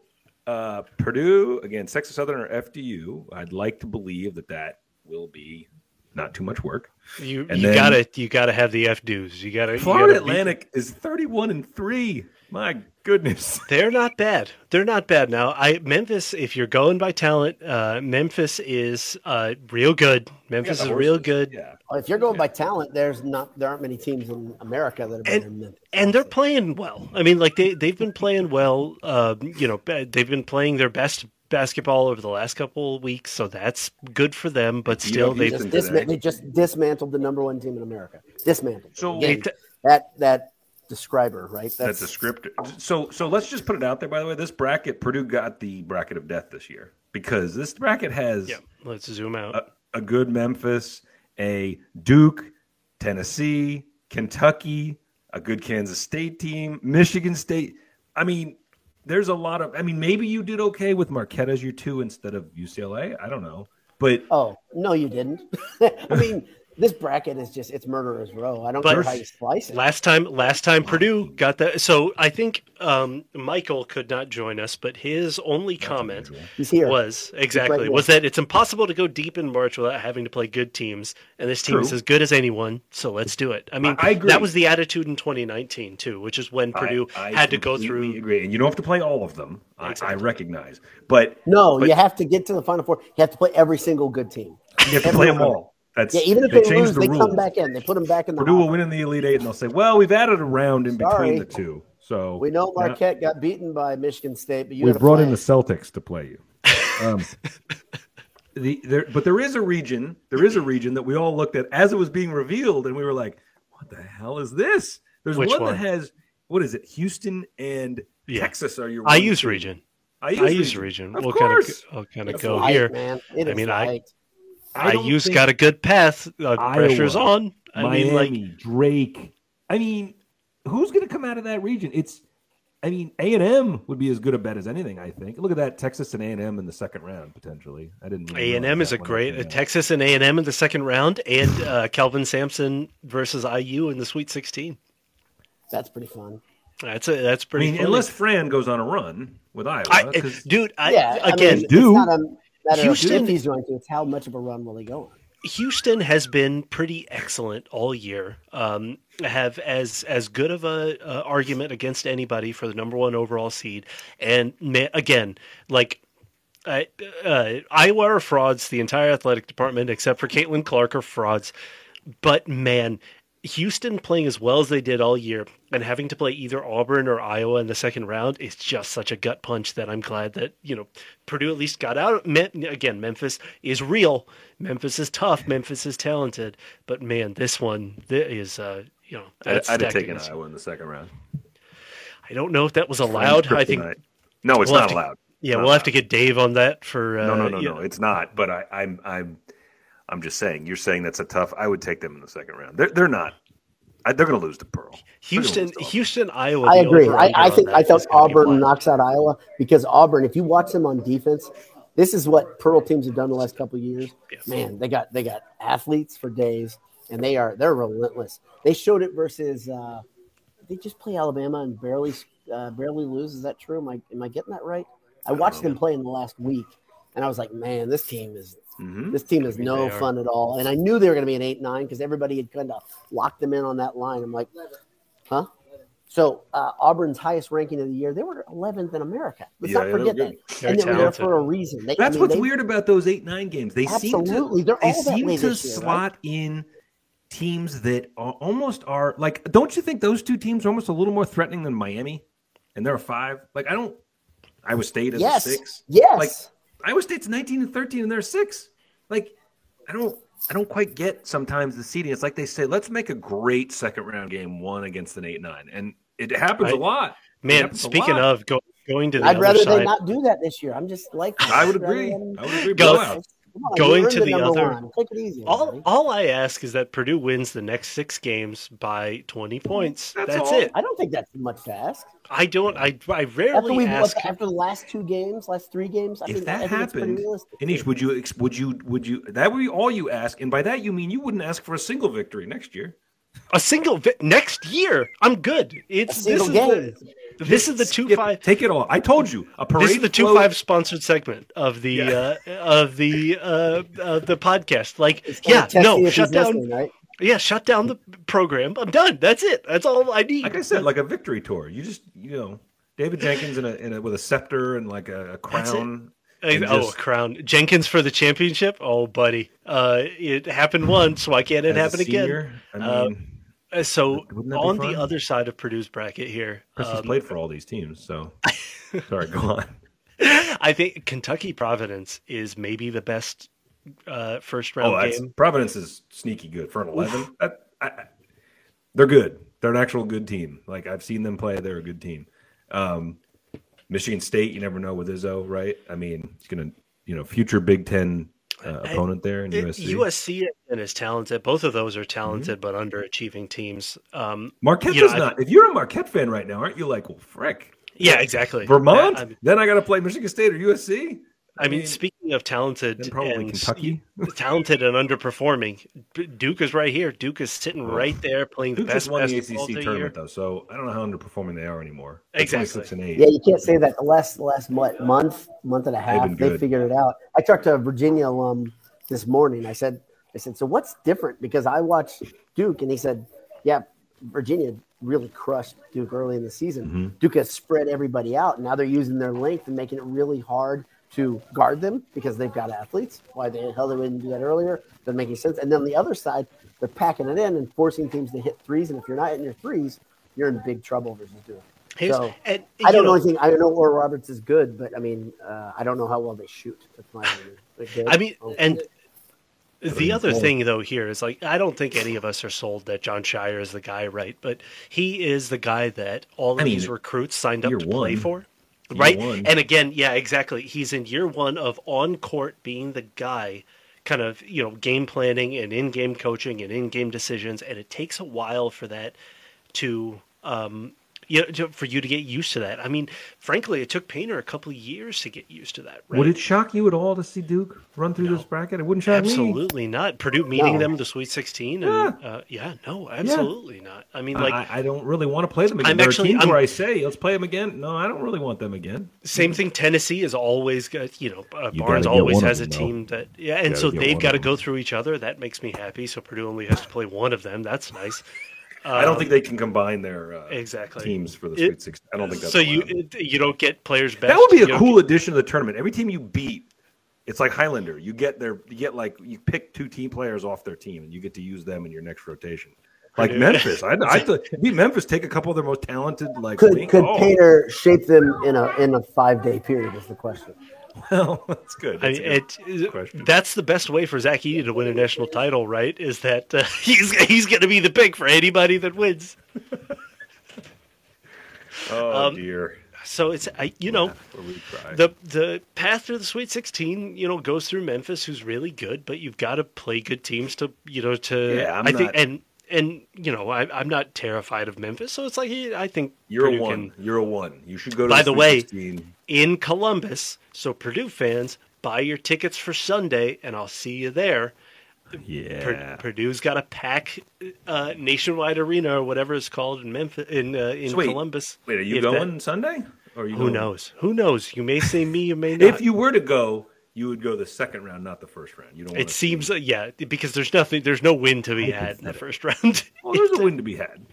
uh, Purdue again, Texas Southern or FDU. I'd like to believe that that will be not too much work. You And you then- gotta you gotta have the F dues. You gotta. you Florida gotta beat- Atlantic is thirty-one and three. My goodness. They're not bad. They're not bad. Now, I Memphis. If you're going by talent, uh, Memphis is uh, real good. Memphis is real good. Yeah. Well, if you're going by talent, there's not there aren't many teams in America that are better than Memphis. and they're playing well. I mean, like they they've been playing well. Uh, you know, they've been playing their best basketball over the last couple of weeks, so that's good for them. But still, they he's just today. disma- they just dismantled the number one team in America. Dismantled. So- Again, It- that that describer, right? That's a script. So so let's just put it out there. By the way, this bracket, Purdue got the bracket of death this year because this bracket has yeah. Let's zoom out. a, a good Memphis, a Duke, Tennessee, Kentucky, a good Kansas State team, Michigan State. I mean, there's a lot of. I mean, maybe you did okay with Marquette as your two instead of UCLA. I don't know, but Oh no, you didn't. I mean, this bracket is just it's murderer's row. I don't But- care how you slice it. Last time, last time Purdue got that. So I think um, Michael could not join us, but his only comment was exactly here. was that it's impossible to go deep in March without having to play good teams, and this team True. is as good as anyone. So let's do it. I mean, I- I agree. that was the attitude in 2019 too, which is when Purdue I, I had to go completely through. Agree, and you don't have to play all of them. I, I recognize, but No, But- you have to get to the final four. You have to play every single good team. you have to play them all. That's Yeah, even if they they, changed lose, the they rules. come back in. They put them back in the. Purdue will win in the Elite Eight, and they'll say, "Well, we've added a round in Sorry. between the two. So We know Yeah. Marquette got beaten by Michigan State, but you We've brought play. in the Celtics to play you. Um, the, there, but there is a region. There is a region that we all looked at as it was being revealed, and we were like, "What the hell is this?" There's one, one? that has what is it? Houston and Yeah. Texas are your. I one, use region. I use I use region. Of we'll kind course. of I'll kind of go light, here. man. It I is mean, light. I I don't use got a good path. Uh, pressure's on. I Miami, mean, like Drake. I mean, who's going to come out of that region? It's. I mean, A and M would be as good a bet as anything. I think. Look at that, Texas and A and M in the second round potentially. I didn't. A and M is a great uh. Texas and A and M in the second round, and uh, Kelvin Sampson versus IU in the Sweet 16. That's pretty fun. That's a, that's I pretty. mean, unless Fran goes on a run with Iowa, I, 'cause- dude, I, yeah, I again, mean, do. It's not a, matter Houston- if he's going to, it's how much of a run will he go on. Houston has been pretty excellent all year. Um, have as as good of a, uh argument against anybody for the number one overall seed. And again, like uh, uh, Iowa are frauds. The entire athletic department, except for Caitlin Clark, are frauds. But man, Houston playing as well as they did all year and having to play either Auburn or Iowa in the second round is just such a gut punch that I'm glad that, you know, Purdue at least got out. Again, Memphis is real. Memphis is tough. Memphis is talented. But man, this one is, uh, you know, I, that's I'd have taken Iowa in the second round. I don't know if that was allowed. I think, no, it's We'll not have to- allowed. yeah, Not we'll have to get Dave on that for. Uh, No, no, no, no, know, it's not. But I, I'm, I'm, I'm just saying. You're saying that's a tough. I would take them in the second round. They're, they're not. I, they're going to lose to Pearl. Houston, to Houston, Iowa. I agree. I, I think I thought is gonna be Auburn knocks out Iowa because Auburn. If you watch them on defense, this is what Pearl teams have done the last couple of years. Yes. Man, they got they got athletes for days, and they are they're relentless. They showed it versus. Uh, they just play Alabama and barely uh, barely lose. Is that true? Am I am I getting that right? I watched them play in the last week, and I was like, man, this team is Mhm. this team is mean, no fun at all. And I knew they were going to be an eight nine because everybody had kind of locked them in on that line. I'm like, huh? So uh, Auburn's highest ranking of the year, they were 11th in America. Let's Yeah, not forget good. that. Very and they were there for a reason. They, I That's mean, what's they- weird about those eight nine games. They Absolutely. seem to They're all that seem to this year, right? slot in teams that are, almost are like. Don't you think those two teams are almost a little more threatening than Miami? And they're a five. Like I don't. Iowa State is Yes. a six. Yes. Like Iowa State's nineteen and thirteen, and they're six. Like I don't. I don't quite get sometimes the seeding. It's like they say, let's make a great second round game one against an eight nine, and it happens I- a lot. Man, speaking lot. of go, going to the I'd other rather side, they not do that this year. I'm just like, I would agree. I would agree. Go- Blowouts. Come on, Going to in the other- one. Take it easy. all everybody. all I ask is that Purdue wins the next six games by 20 points. That's That's, it. I don't think that's much to ask. I don't. I I After rarely we ask. after the last two games, last three games, I if think, I that think it's pretty happened, realistic. Anish, would you would you would you that would be all you ask, and by that you mean you wouldn't ask for a single victory next year. A single vi- next year, I'm good. It's this is the this is the two Skip- five. Take it all. I told you a parade. This is the two float- five sponsored segment of the Yeah. uh, of the uh, of the podcast. Like, yeah, no, shut down. right? Yeah, shut down the program. I'm done. That's it. That's all I need. Like I said, like a victory tour. You just you know David Jenkins in a, in a with a scepter and like a, a crown. Uh, and oh, just- a crown. Jenkins for the championship. Oh, buddy. Uh, it happened once. Why can't it as happen again? I Uh, mean, Uh, So that be on the other side of Purdue's bracket here, Chris has um, played for all these teams, so sorry. Go on. I think Kentucky Providence is maybe the best uh, first round Oh, game. Providence is sneaky good for an eleven. I, I, they're good. They're an actual good team. Like I've seen them play. They're a good team. Um, Michigan State, you never know with Izzo, right? I mean, he's gonna, you know, future Big Ten uh, opponent there in It- USC. USC and is talented. Both of those are talented Mm-hmm. but underachieving teams. Um, Marquette you know, does I- not. If you're a Marquette fan right now, aren't you like, well, frick, yeah, exactly. Vermont? I, I mean- then I got to play Michigan State or USC. I mean, speaking of talented then probably and Kentucky. talented and underperforming, Duke is right here. Duke is sitting right there playing the Duke best just won the basketball ACC tournament year. though, so I don't know how underperforming they are anymore. They're Exactly. 26 and eight. Yeah, you can't say that. The last the last what month, month and a half, they figured it out. I talked to a Virginia alum this morning. I said, I said, so what's different? Because I watched Duke, and he said, yeah, Virginia really crushed Duke early in the season. Mm-hmm. Duke has spread everybody out. Now they're using their length and making it really hard to guard them because they've got athletes. Why the hell they wouldn't do that earlier doesn't make any sense. And then on the other side, they're packing it in and forcing teams to hit threes. And if you're not hitting your threes, you're in big trouble versus Duke. Here's- So, and, I don't know know, anything. I don't know where Roberts is good, but I mean, uh, I don't know how well they shoot. That's my opinion. I mean, Oh, and the other full. thing though here is like I don't think any of us are sold that Jon Scheyer is the guy, right? But he is the guy that all of I mean, these recruits signed up year to play for. Right. one. And again, yeah, exactly. He's in year one of on court being the guy, kind of, you know, game planning and in game coaching and in game decisions. And it takes a while for that to um, you know, for you to get used to that. I mean, frankly, it took Painter a couple of years to get used to that. Right? Would it shock you at all to see Duke run through this bracket? It wouldn't shock me. Absolutely not. Purdue meeting No. them in the Sweet 16, and Yeah. uh, yeah, no, absolutely not. I mean, like I, I don't really want to play them again. I'm there actually- are teams I'm- where I say, let's play them again. No, I don't really want them again. Same thing. Tennessee is always got you know uh, You Barnes always one of has a them, though. team that yeah, and so they've got to go through each other. That makes me happy. So Purdue only has to play one of them. That's nice. I don't think they can combine their uh, Exactly. teams for the It- Sweet Sixteen. I don't think that's so. You it- you don't get players best. that would be a don't cool addition to the tournament. Every team you beat, it's like Highlander. You get their, you get like you pick two team players off their team, and you get to use them in your next rotation. Like Purdue- Memphis, I, I thought beat Memphis. Take a couple of their most talented, like Could could oh, Painter shape them in a in a five day period? Is the question. Well, that's good. I That's mean, good it, question. that's the best way for Zach Edey to win a national title, right? Is that uh, he's he's going to be the pick for anybody that wins. oh um, dear, So it's I, you know cry. the the path to the Sweet 16, you know, goes through Memphis, who's really good, but you've got to play good teams to, you know, to. Yeah, I'm I think, and and you know, I, I'm not terrified of Memphis, so it's like I think You're a one. can- You're a one. You should go to By the, the way- in Columbus. So Purdue fans, buy your tickets for Sunday, and I'll see you there. Yeah. Purdue's got a pack uh, nationwide arena or whatever it's called in Memphis in uh, in So wait, Columbus. Wait, are you If that- going Sunday? Or are you who going- knows? Who knows? You may see me, you may not. If you were to go, you would go the second round, not the first round. You don't. It wanna seems, uh, yeah, because there's nothing, there's no win to be had in the first round. Well, there's a win to be had.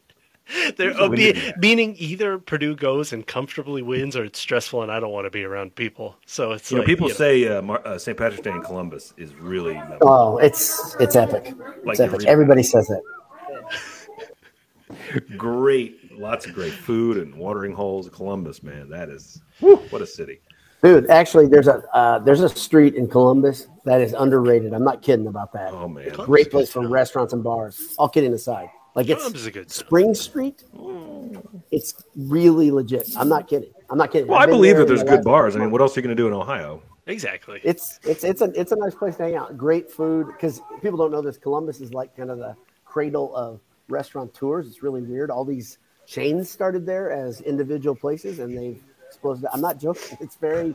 there, a uh, be- be had. meaning either Purdue goes and comfortably wins, or it's stressful, and I don't want to be around people. So it's You know, people you know, say uh, Mar- uh, St. Patrick's Day in Columbus is really memorable. Oh, it's it's epic. Like It's epic. Everybody says that. great, lots of great food and watering holes. Columbus, man, that is whew, what a city. Dude, actually, there's a uh, there's a street in Columbus that is underrated. I'm not kidding about that. Oh man, Great place for restaurants and bars. All kidding aside, like it's Columbus is a good town. Spring Street. It's really legit. I'm not kidding. I'm not kidding. Well, I've I been believe that there's good last- bars. I mean, what else are you going to do in Ohio? exactly. It's it's it's a it's a nice place to hang out. Great food because people don't know this. Columbus is like kind of the cradle of restaurant tours. It's really weird. All these chains started there as individual places, and they've exploded. I'm not joking. It's very.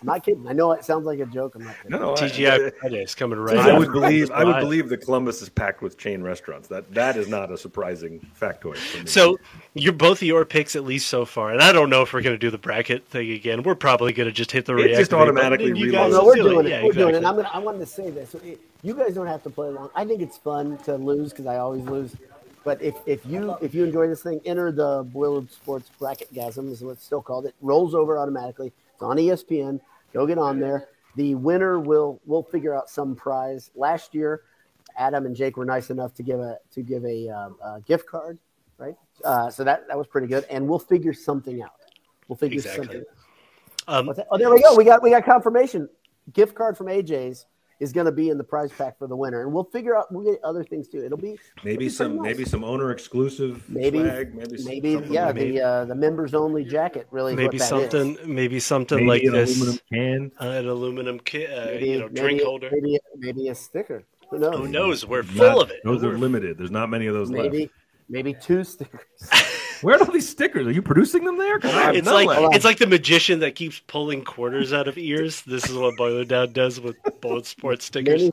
I'm not kidding. I know it sounds like a joke. I'm not kidding. No, no, I- TGI Fridays coming right. I would believe. I would believe that Columbus is packed with chain restaurants. That that is not a surprising factoid for me. So you're both of your picks at least so far, and I don't know if we're going to do the bracket thing again. We're probably going to just hit the It just automatically and you reloads. guys no, we're doing it. Yeah, we're doing it. I'm gonna. I wanted to say this. So it, you guys don't have to play along. I think it's fun to lose because I always lose. But if, if you if you enjoy this thing, enter the Boiled Sports Bracket Gasm is what it's still called. It rolls over automatically. It's on ESPN. Go get on there. The winner will will figure out some prize. Last year, Adam and Jake were nice enough to give a to give a, uh, a gift card, right? Uh, so that that was pretty good. And we'll figure something out. We'll figure Exactly. something. Um, Oh, there we go. We got we got confirmation. Gift card from AJ's is going to be in the prize pack for the winner, and we'll figure out. We'll get other things too. It'll be it'll maybe be some nice. maybe some owner exclusive maybe swag, maybe maybe yeah the uh, the members only jacket really maybe what that is. something, maybe something Maybe like an this. aluminum can. Uh, an aluminum, ki- uh, maybe, you know, maybe, drink holder. maybe maybe a sticker. Who knows? Who knows? We're full Not- of it. Those are We're- limited. There's not many of those Maybe left. maybe two stickers. Where are all these stickers? Are you producing them there? It's none like left. it's like the magician that keeps pulling quarters out of ears. This is what Boiler Down does with both sports stickers.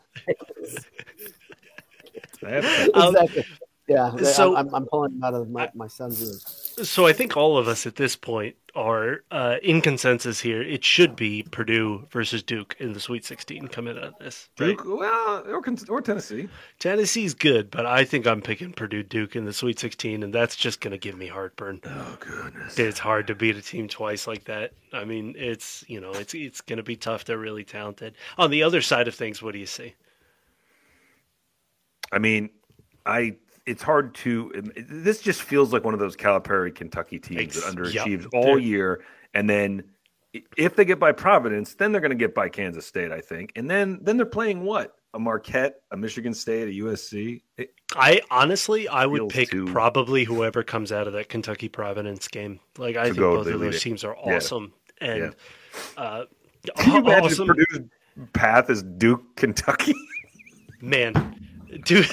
Many Um, exactly. Yeah, so- I'm, I'm pulling them out of my, my son's ears. So I think all of us at this point are uh, in consensus here. It should be Purdue versus Duke in the Sweet 16 coming out of this. Right? Duke, well, or, or Tennessee. Tennessee's good, but I think I'm picking Purdue Duke in the Sweet 16, and that's just going to give me heartburn. Oh goodness. It's hard to beat a team twice like that. I mean, it's you know, it's it's going to be tough. They're really talented. On the other side of things, what do you see? I mean, I. It's hard to. This just feels like one of those Calipari Kentucky teams that underachieves yep. all year, and then if they get by Providence, then they're going to get by Kansas State, I think, and then then they're playing what a Marquette, a Michigan State, a USC. It- I honestly, I would pick too- probably whoever comes out of that Kentucky Providence game. Like I think both of those teams are Yeah. awesome, and uh, Can you imagine awesome. Purdue's path is Duke, Kentucky? man, Duke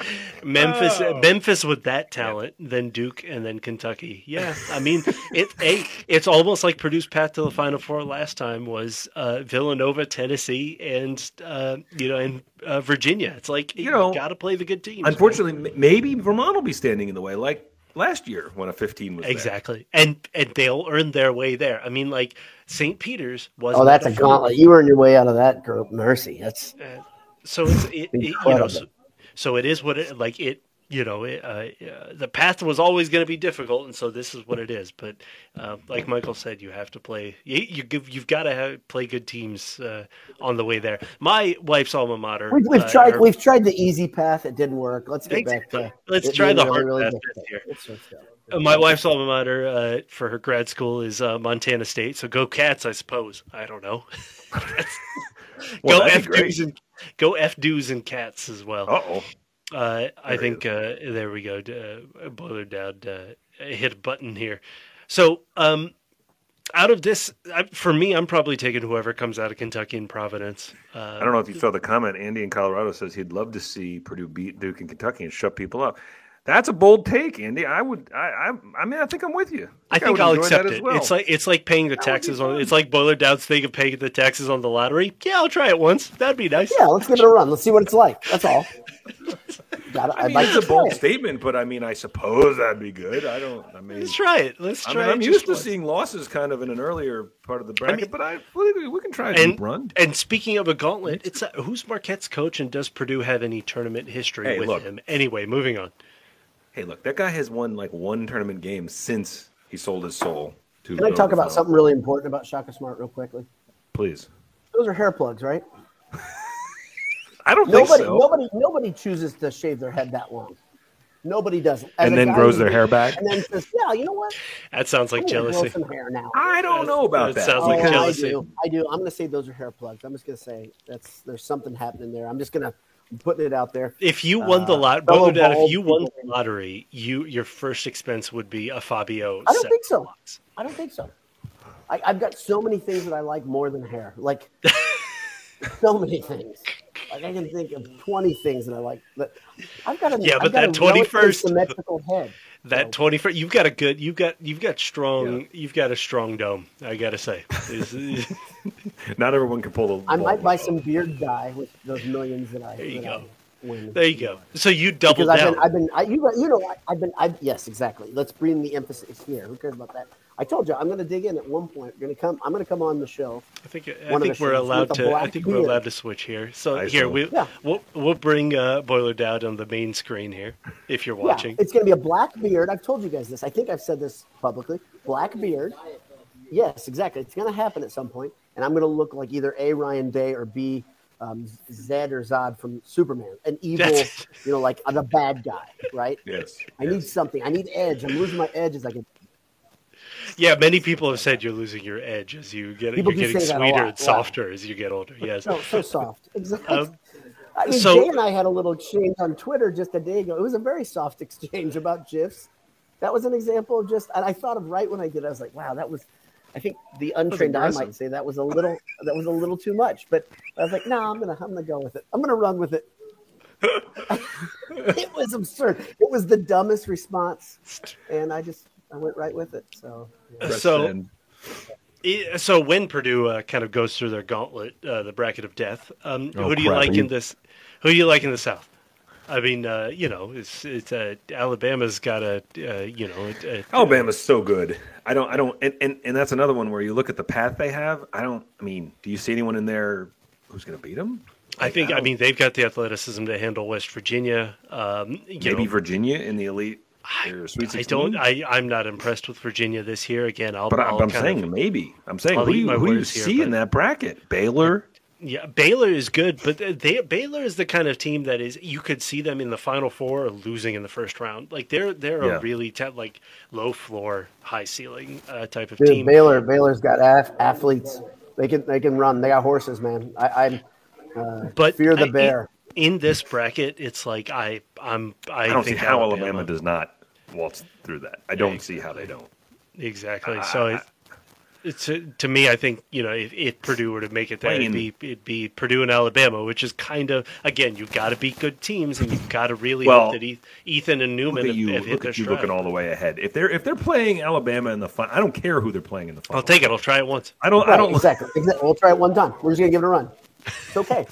Memphis, Oh. Memphis with that talent, then Duke, and then Kentucky. Yeah, I mean, it. A, it's almost like Purdue's path to the Final Four last time was uh, Villanova, Tennessee, and uh, you know, and uh, Virginia. It's like you, You know, got to play the good teams. man. Unfortunately, m- maybe Vermont will be standing in the way, like last year when a 15 was there. exactly, and and they'll earn their way there. I mean, like St. Peter's was. Oh, that's a gauntlet. You earned your way out of that group. Mercy. That's So it's it, it, you know, Incredible. so, so it is what it like it. You know, it, uh, uh, the path was always going to be difficult, and so this is what it is. But uh, like Michael said, you have to play. You, you give, you've got to have, play good teams uh, on the way there. My wife's alma mater. we've, we've uh, tried. We've tried the easy path. It didn't work. Let's get back to. Let's try the hard path difficult. this year. Let's- let's go. Uh, My wife's alma mater uh, for her grad school is uh, Montana State. So go Cats, I suppose. I don't know. Well, go F dues and go F dues and Cats as well. Uh-oh. Uh, I think uh, there we go. Uh, boiler down. Uh, hit a button here. So um, out of this, I, for me, I'm probably taking whoever comes out of Kentucky and Providence. Uh, I don't know if you saw the comment. Andy in Colorado says he'd love to see Purdue beat Duke in Kentucky and shut people up. That's a bold take, Andy. I would. I. I, I mean, I think I'm with you. I think would I'll accept that as it. well. It's like it's like paying the would be taxes on. It's like Boiler Down's thing of paying the taxes on the lottery. Yeah, I'll try it once. That'd be nice. Yeah, let's give it a run. Let's see what it's like. That's all. Got I I'd mean, like it's a bold it. statement, but I mean, I suppose that'd be good. I don't. I mean, Let's try it. Let's I try mean, it. I'm just used to once. seeing losses kind of in an earlier part of the bracket, mean- but I we, we can try And run. and speaking of a gauntlet, it's uh, who's Marquette's coach and does Purdue have any tournament history Hey, with look. him? Anyway, moving on. Hey, look, that guy has won like one tournament game since he sold his soul to. Can I talk about something really important about Shaka Smart real quickly? Please. Those are hair plugs, right? I don't think Nobody, so. nobody, nobody chooses to shave their head that long. Nobody does it. As And then guy grows their hair back? And then says, "Yeah, you know what? That sounds I'm like grow jealousy. some hair now." I don't know about That that. sounds oh, like oh, jealousy. I do. I do. I'm going to say those are hair plugs. I'm just going to say that's there's something happening there. I'm just going to put it out there. If you won the Uh, lot, Boiler Down, if you won the lottery, you your first expense would be a Fabio. I don't think so. I don't think so. I, I've got so many things that I like more than hair. Like so many things. Like I can think of 20 things that I like. But I've got a Yeah, I've but that 21st symmetrical head. That So- twenty first, you've got a good, you've got, you've got strong, you've got a strong dome. I gotta say, Is- Not everyone can pull the. I might buy some beard dye with those millions that I. There you go. I there you go. So you double Because I've been, I've been, I, you, you know, I, I've been, I, yes, exactly. Let's bring the emphasis here. Who cares about that? I told you I'm going to dig in at one point. We're going to come. I'm going to come on the show. I think I think we're shows allowed to. I black think we're allowed to switch here. So I here saw. we Yeah. we'll we'll bring uh, Boiler Down on the main screen here if you're watching. Yeah, it's going to be a black beard. I've told you guys this. I think I've said this publicly. Black beard. Yes, exactly. It's going to happen at some point, and I'm going to look like either A. Ryan Day or B. Um, Zed or Zod from Superman, an evil, That's- you know, like the bad guy, right? Yes. I need something. I need edge. I'm losing my edge as I get Yeah, many people have said you're losing your edge as you get People you're getting say that a sweeter and softer as you get older. Yes. so so soft. Exactly. Um, I mean, so- Jay and I had a little exchange on Twitter just a day ago. It was a very soft exchange about GIFs. That was an example of just, and I thought of right when I did. it, I was like, wow, that was. I think the untrained eye might say that was a little that was a little too much, but I was like, no, I'm gonna I'm gonna go with it. I'm gonna run with it. it was absurd. It was the dumbest response, and I just I went right with it. So yeah. so And So when Purdue uh, kind of goes through their gauntlet, uh, the bracket of death, um, Oh, who do you crap. like you- in this? Who do you like in the South? I mean, uh, you know, it's it's uh, Alabama's got a uh, you know, a, a- Alabama's so good. I don't. I don't. And, and and that's another one where you look at the path they have. I don't. I mean, do you see anyone in there who's going to beat them? I think I don't- mean they've got the athleticism to handle West Virginia. Um, you maybe know, Virginia in the elite or Sweet I don't. I, I'm not impressed with Virginia this year. Again, I'll. but, I, I'll but I'm saying of- maybe. I'm saying I'll who do you, who do you words here, see in that bracket? Baylor. Yeah, Baylor is good, but they, Baylor is the kind of team that is you could see them in the Final Four or losing in the first round. Like they're they're Yeah. a really te- like low floor, high ceiling uh, type of Dude, team. Baylor Baylor's got ath- athletes. They can they can run. They got horses, man. I, I'm uh, but fear the I- bear. In, in this bracket, it's like I I'm I, I don't see think how Alabama. does not waltz through that. I don't see how they don't. exactly. I- So I- it, to, uh, to me, I think you know if, if Purdue were to make it there, it'd be it'd be Purdue and Alabama, which is kind of again you've got to beat good teams and you've got to really Well, hope that Ethan and Look Newman at you, have hit look their at you stride. looking all the way ahead. If they're if they're playing Alabama in the final, I don't care who they're playing in the final. I'll take it. I'll try it once. I don't. I don't. exactly. exactly. We'll try it one time. We're just gonna give it a run. It's okay.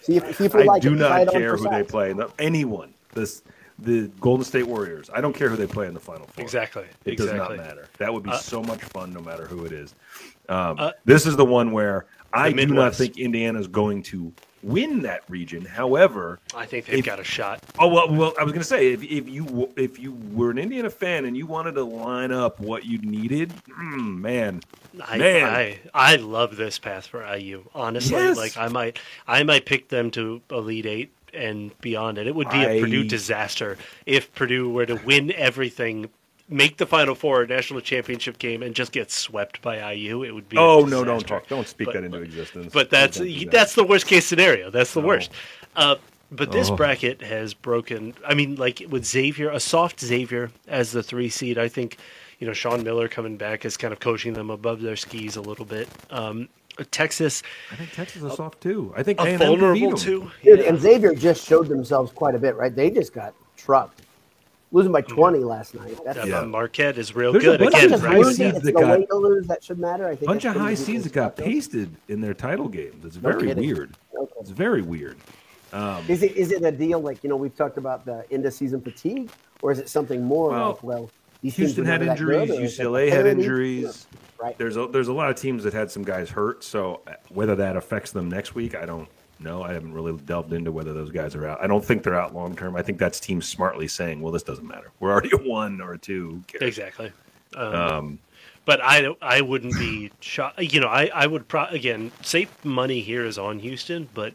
See if, see if we I like do it. Not care for who they play. No, anyone. This the Golden State Warriors. I don't care who they play in the final four. Exactly. It exactly. does not matter. That would be Uh, so much fun, no matter who it is. Um, Uh, this is the one where I do not think Indiana's going to win that region. However, I think they've If- got a shot. oh well, well, I was going to say if, if you if you were an Indiana fan and you wanted to line up what you needed, mm, man, I, Man. I I love this path for IU. Honestly, Yes. like I might I might pick them to Elite Eight and beyond, and it would be a I- Purdue disaster if Purdue were to win everything, make the Final Four national championship game, and just get swept by IU. It would be. a oh no, don't talk, don't speak But- that into existence. But that's that. that's the worst case scenario. That's the No. worst. Uh, but this Oh. bracket has broken. I mean, like with Xavier, a soft Xavier as the three seed. I think you know Sean Miller coming back is kind of coaching them above their skis a little bit. Um, Texas, I think Texas is soft too. I think a A&M could beat vulnerable 'em. too. Dude, Yeah. and Xavier just showed themselves quite a bit, right? They just got trucked, losing by 20 last night. That's Yeah. Marquette is real There's a good bunch again. of high Right? seeds It's that got- to lose that should matter. I think bunch of high seeds that got pasted in their title games. It's No very kidding. weird. Okay. It's very weird. Um, is it is it a deal like you know we've talked about the end of season fatigue, or is it something more Well, like well Houston had never that good, injuries. or UCLA had parity? injuries. Right. There's a, there's a lot of teams that had some guys hurt. So uh, whether that affects them next week, I don't know. I haven't really delved into whether those guys are out. I don't think they're out long term. I think that's teams smartly saying, "Well, this doesn't matter. We're already a one or a two. Exactly. Um, Um, but I I wouldn't be shocked. You know, I I would pro- again safe money here is on Houston, but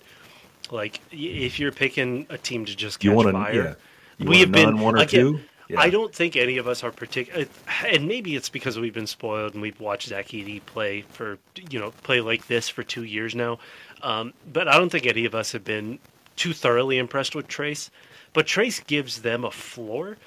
like if you're picking a team to just catch you want to? fire, Yeah. You we want have a been non-one or again, two? Yeah. I don't think any of us are particular, and maybe it's because we've been spoiled and we've watched Zach Edey play for you know play like this for two years now. Um, but I don't think any of us have been too thoroughly impressed with Trace. But Trace gives them a floor,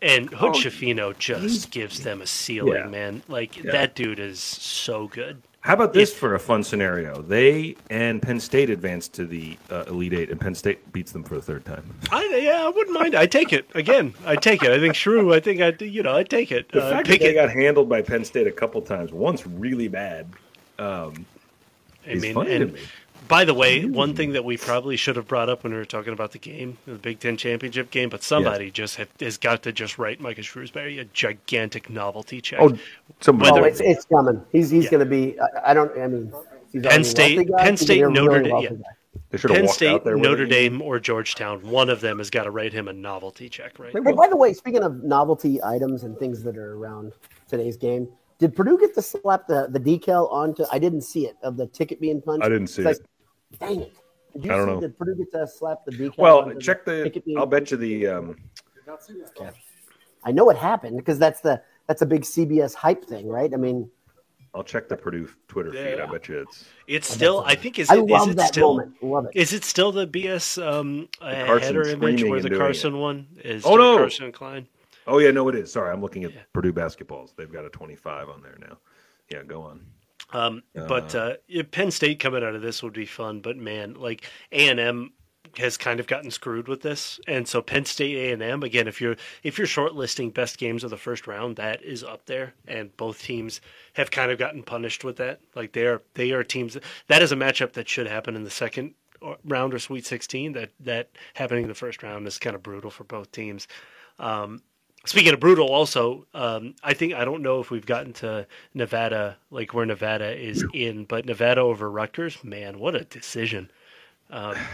and Hood Oh, Schifino just gives them a ceiling, Yeah. man. Like Yeah. that dude is so good. How about this for a fun scenario? They and Penn State advance to the uh, Elite Eight, and Penn State beats them for the third time. I yeah, I wouldn't mind. I take it again. I take it. I think Shrew. I think I you know I take it. The Uh, fact that they it. got handled by Penn State a couple times, once really bad, um, I mean, funny and to me. By the way, mm-hmm. one thing that we probably should have brought up when we were talking about the game, the Big Ten championship game, but somebody just have, has got to just write Micah Shrewsbury a gigantic novelty check. Oh, somebody. Oh, it's, it's coming. He's he's Yeah. going to be. I, I don't. I mean, he's Penn State- guy. Penn State, gonna be a Notre really Dame- wealthy yeah. guy. they should Penn walked State, out there Notre it. Dame, or Georgetown, one of them has got to write him a novelty check, right? Hey, by the way, speaking of novelty items and things that are around today's game, did Purdue get to slap the, the decal onto? I didn't see it of the ticket being punched. I didn't see It's it. Like, dang it! Did you I don't see know. Did Purdue get to slap the decal? Well, check the. ticket being I'll bet you the. Um, I know it happened because that's the that's a big CBS hype thing, right? I mean, I'll check the Purdue Twitter feed. Yeah. I bet you it's. It's still, I think, is I it, is love it that still, moment. Love it. is it still the BS um, uh, Carson header image where the doing Carson one is? Oh, no. Carson Klein. Oh yeah, no, it is. Sorry, I'm looking at Purdue basketballs. They've got a 25 on there now. Yeah, go on. Um, but uh, Penn State coming out of this would be fun. But man, like A and M has kind of gotten screwed with this, and so Penn State A and M again. If you're if you're shortlisting best games of the first round, that is up there, and both teams have kind of gotten punished with that. Like they are they are teams that is a matchup that should happen in the second round or Sweet 16. That that happening in the first round is kind of brutal for both teams. Um, Speaking of brutal, also, um, I think I don't know if we've gotten to Nevada, like where Nevada is in, but Nevada over Rutgers, man, what a decision! Um,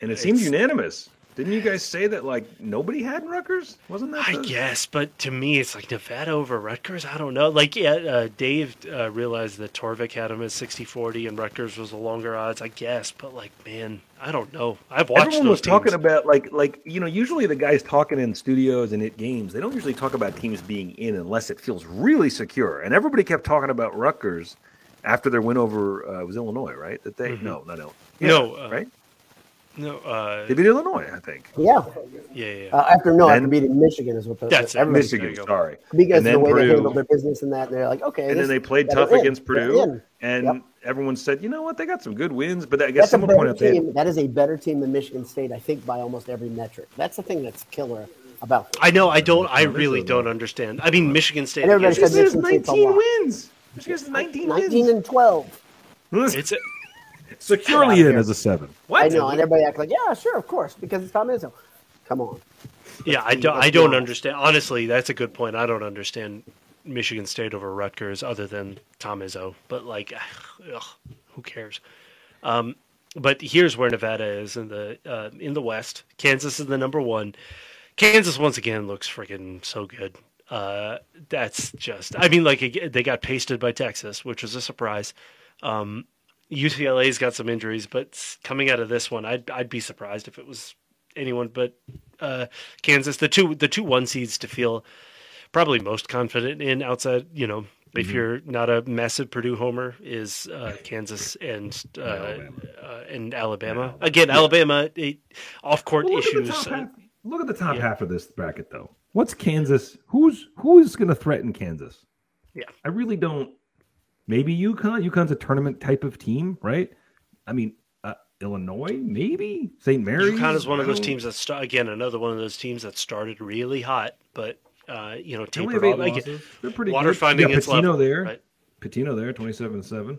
And it seemed unanimous. Didn't you guys say that like nobody had Rutgers? Wasn't that? I guess, but to me, it's like Nevada over Rutgers. I don't know. Like, yeah, uh, Dave uh, realized that Torvik had him at 60-40 and Rutgers was the longer odds. I guess, but like, man, I don't know. I've watched Everyone those was talking teams. about like like you know usually the guys talking in studios and at games they don't usually talk about teams being in unless it feels really secure and everybody kept talking about Rutgers after their win over uh, it was Illinois right that they no not Illinois Mm-hmm. No, uh, right No, uh, They beat Illinois, I think. Yeah. yeah, yeah. yeah. Uh, after no, after Then- beating Michigan is what the That's it. Michigan, there you go. sorry. because and of the then way they Purdue. handled their business and that, they're like, okay. And this- then they played tough against They're Purdue, and Yep. Everyone said, you know what, they got some good wins. But I guess That's a someone pointed better out they team. That is a better team than Michigan State, I think, by almost every metric. That's the thing that's killer about them. I know. I don't. I really don't understand. I mean, Michigan State. And everybody against- said Michigan State's a lot. wins. Michigan's 19, 19 and 12. it's a, securely in as a seven. What? I know, and everybody act like, yeah, sure, of course, because it's Tom Izzo. Come on. yeah. I don't. I don't understand. Honestly, that's a good point. I don't understand Michigan State over Rutgers, other than Tom Izzo. But like, ugh, who cares? Um, but here's where Nevada is in the uh, in the West. Kansas is the number one. Kansas once again looks freaking so good. Uh, that's just. I mean, like they got pasted by Texas, which was a surprise. Um, UCLA's got some injuries, but coming out of this one, I'd I'd be surprised if it was anyone but uh, Kansas. The two the two one seeds to feel probably most confident in outside. You know, if you're not a massive Purdue homer, is uh, Kansas and uh, uh, and Alabama. Again, Alabama off court Well, look at issues. uh, half- Look at the top Yeah. half of this bracket, though. What's Kansas? Who's who is going to threaten Kansas? Yeah. I really don't. Maybe UConn. UConn's a tournament type of team, right? I mean, uh, Illinois, maybe St. Mary's. UConn is one of those teams that start again another one of those teams that started really hot, but uh, you know tapered off. Like, They're pretty water good. finding you got its Pitino level, there. right? Pitino there, twenty-seven seven.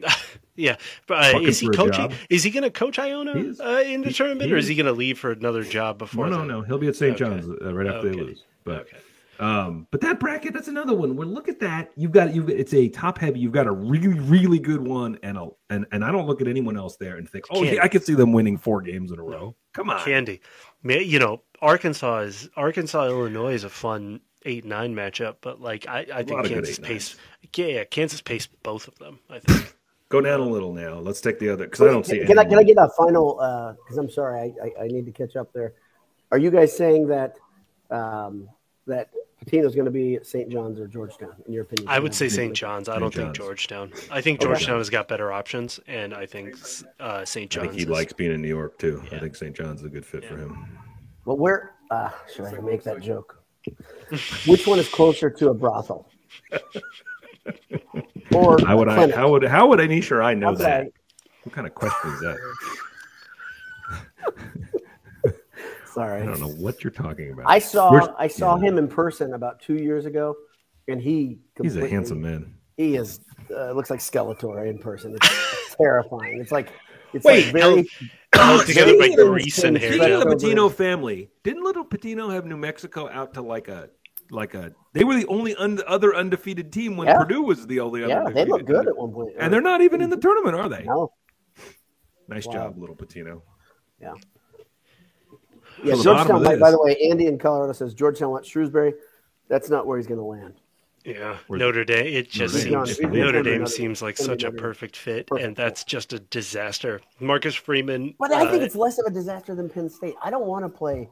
Yeah, but uh, is he coaching? Is he going to coach Iona uh, in the He- tournament, he or is he going to leave for another job No, before? no, the- no. He'll be at St. Okay. John's uh, right after they lose. But Okay. Um, but that bracket, that's another one. Where look at that, you've got you've it's a top heavy. You've got a really really good one, and a and and I don't look at anyone else there and think, oh yeah, I could see them winning four games in a row. Come on, Candy. Ma- You know, Arkansas is Arkansas Illinois is a fun eight nine matchup, but like I, I think Kansas pace. Yeah, yeah, Kansas pace both of them. I think. go down a little now. Let's take the other because I don't see. Can, can I can I get a final? Because I'm sorry, I, I I need to catch up there. Are you guys saying that um, that Pitino's going to be at St. John's or Georgetown? In your opinion, I would say St. John's. I St. don't think Georgetown. I think Georgetown has got better options, and I think uh, St. John's. I think he is- likes being in New York too. I think St. John's is a good fit for him. Well, where uh, should I make that joke? Which one is closer to a brothel? Or How would I? How would how would Anisha or I know that? I- What kind of question is that? Sorry, I don't know what you're talking about. I saw Where's- I saw yeah. him in person about two years ago, and he He's a handsome man. He is uh, looks like Skeletor in person. It's terrifying. It's like it's Wait, like very held together by of- grease and hair Speaking of the Pitino family, didn't little Pitino have New Mexico out to like a like a? They were the only un, other undefeated team when Yeah. Purdue was the only. Other. Yeah. undefeated They look good team. at one point, and they're not even in the tournament, are they? no, Nice Wow. job, little Pitino. yeah. For Yeah, the Georgetown. By, by the way, Andy in Colorado says Georgetown wants Shrewsbury. That's not where he's going to land. Yeah, Where's- Notre Dame. It just Dame. seems It's Notre Notre Dame Dame. seems like It's gonna be such a perfect fit, Perfect and that's just a disaster. Marcus Freeman. But I think uh, it's less of a disaster than Penn State. I don't want to play.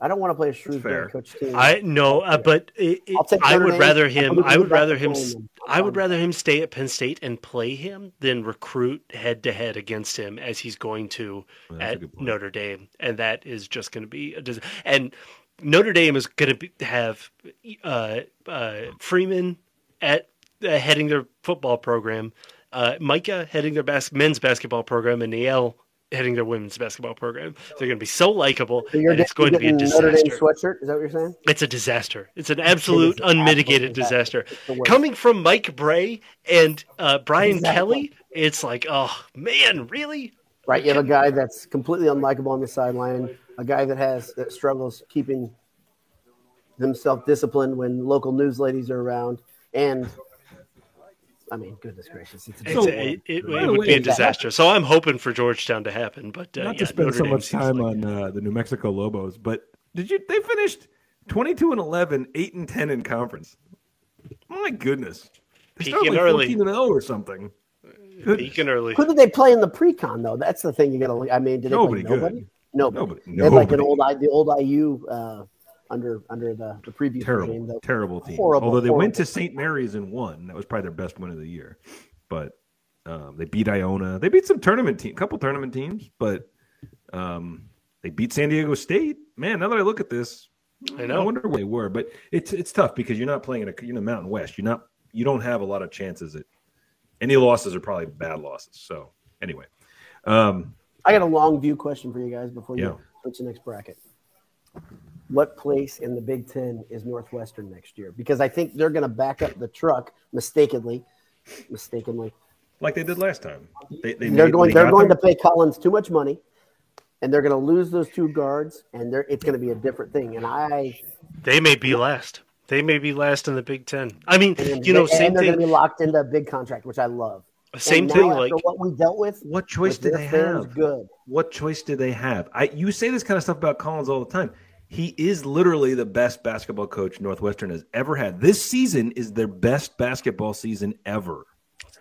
I don't want to play a fair. Shrewsbury coach team. I no, uh, but it, it- I'll take I Notre would Dame. rather him. I would rather him. playing s- them. I would Um, rather him stay at Penn State and play him than recruit head to head against him as he's going to Well, at. Notre Dame, and that is just going to be a dis- and Notre Dame is going to have uh, uh, Freeman at uh, heading their football program, uh, Micah heading their bas- men's basketball program, and Niele heading their women's basketball program. They're going to be so likable, So and it's going to be a getting Notre Dame disaster. sweatshirt. Is that what you're saying? It's a disaster. It's an absolute It is an unmitigated disaster. Coming from Mike Brey and uh, Brian Exactly. Kelly, it's like, oh man, really? Right. You have a guy that's completely unlikable on the sideline, a guy that has that struggles keeping himself disciplined when local news ladies are around, and I mean, goodness gracious, it's a It's a, it, it, it would be a disaster. So I'm hoping for Georgetown to happen, but uh, Not yeah, to spend Notre so Dame much time like- on uh, the New Mexico Lobos, but did you? They finished twenty-two and 11, 8 and ten in conference. My goodness, they started Peaking like early. fourteen and zero or something. peaking early. Who did they play in the pre-con though? That's the thing you got to. I mean, did they Nobody play good. nobody? Nobody. Nobody. They had like an old the old IU uh, under under the the previous terrible, regime. The, terrible team. horrible, Although they went to. St. Mary's and won, that was probably their best win of the year. But um, they beat Iona. They beat some tournament team, couple tournament teams, but Um, they beat San Diego State. Man, now that I look at this, I know. I wonder where they were, but it's it's tough because you're not playing in a you're in the Mountain West. You're not you don't have a lot of chances at any losses are probably bad losses. So anyway, um, I got a long view question for you guys before you Yeah. switch the next bracket. What place in the Big Ten is Northwestern next year? Because I think they're going to back up the truck mistakenly, mistakenly. like they did last time, they, they They're made- going. they They're going them- to pay Collins too much money, and they're going to lose those two guards, and they're, it's going to be a different thing. And I, They may be last. They may be last in the Big Ten. I mean, and you know, and same they're going to be locked into a big contract, which I love. Same And now thing. after Like what we dealt with. What choice with did they have? Good. What choice did they have? I you say this kind of stuff about Collins all the time. He is literally the best basketball coach Northwestern has ever had. This season is their best basketball season ever.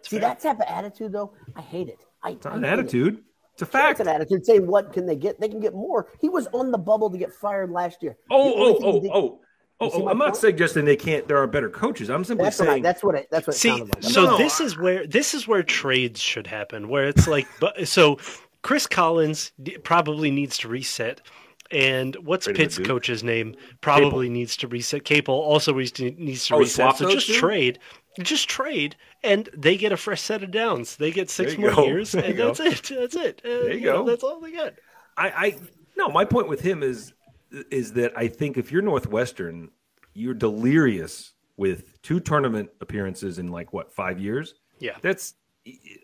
See that type of attitude, though, I hate it. I, It's not I an hate it. attitude. It's a It's fact. an attitude saying what can they get? They can get more. He was on the bubble to get fired last year. Oh, oh, oh, did- oh, oh, oh. oh I'm not point? suggesting they can't. There are better coaches. I'm simply That's what, I, saying that's what it. That's what it See, sounded like. so No, this is where this is where trades should happen. Where it's like, but so Chris Collins probably needs to reset, and what's Pitt's coach's name? Probably needs to reset. Capel also needs to Oh, reset. So just two? trade, just trade, and they get a fresh set of downs. They get six more go. years, you and go. that's it. That's it. Uh, There you know, go. that's all they got. I, I no, my point with him is is that I think if you're Northwestern, you're delirious with two tournament appearances in like what five years. Yeah. That's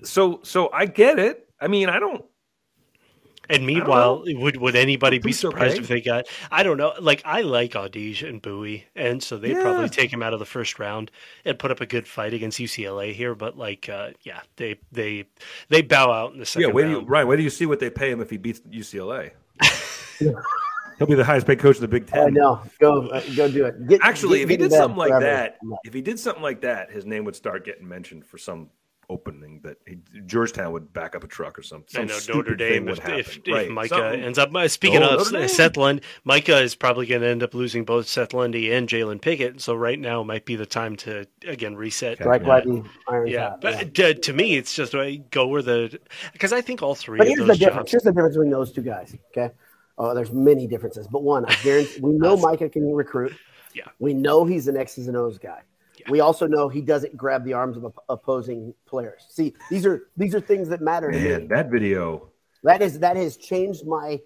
so so. I get it. I mean, I don't. And meanwhile, would would anybody be surprised okay. if they got? I don't know. Like I like Audige and Buie, and so they'd Yeah. probably take him out of the first round and put up a good fight against UCLA here. But like, uh, yeah, they they they bow out in the second Yeah, wait do you, round. Ryan. Wait do you see what they pay him if he beats UCLA? He'll be the highest paid coach in the Big Ten. I know. Go, uh, go do it. Get, Actually, get- if he did bed something like forever. that, if he did something like that, his name would start getting mentioned for some opening that he, Georgetown would back up a truck or something. I know Notre Dame. would If, happen. if, if Micah something- ends up uh, speaking Oh, of Seth Lund, Micah is probably going to end up losing both Seth Lundy and Jalen Pickett. So right now might be the time to again reset. Strike while the iron's Yeah, hot. but uh, to me, it's just uh, go where the because I think all three But of here's the difference. jobs. Here's the difference between those two guys. Okay. Oh, there's many differences, but one, I guarantee we know Micah can recruit. Yeah. We know he's an X's and O's guy. We also know he doesn't grab the arms of op- opposing players. See, these are these are things that matter to Man, me. that video. That is that has changed my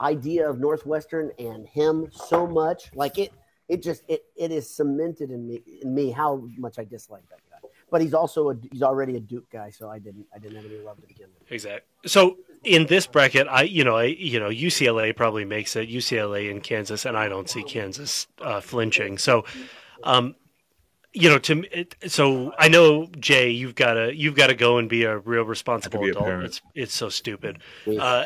idea of Northwestern and him so much. Like it, it just it it is cemented in me in me how much I dislike that guy. But he's also a, he's already a Duke guy, so I didn't I didn't have any love to begin with. Exactly. So in this bracket, I you know I you know UCLA probably makes it UCLA and Kansas, and I don't see Kansas uh, flinching. So, um, you know, to it, so I know Jay, you've got to you've got to go and be a real responsible adult. parent. It's it's so stupid. Uh,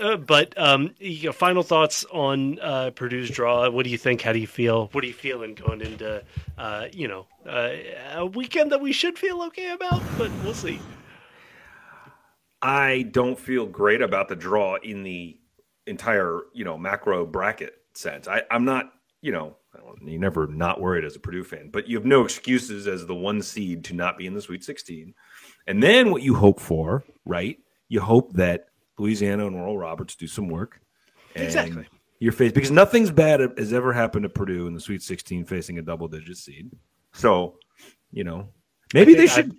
uh, but um, you know, final thoughts on uh, Purdue's draw. What do you think? How do you feel? What are you feeling going into uh, you know uh, a weekend that we should feel okay about? But we'll see. I don't feel great about the draw in the entire, you know, macro bracket sense. I, I'm not, you know, you're never not worried as a Purdue fan, but you have no excuses as the one seed to not be in the Sweet 16. And then what you hope for, right? You hope that Louisiana and Oral Roberts do some work. And Exactly. Your face because nothing's bad has ever happened to Purdue in the Sweet 16 facing a double digit seed. So, you know, maybe they think I- should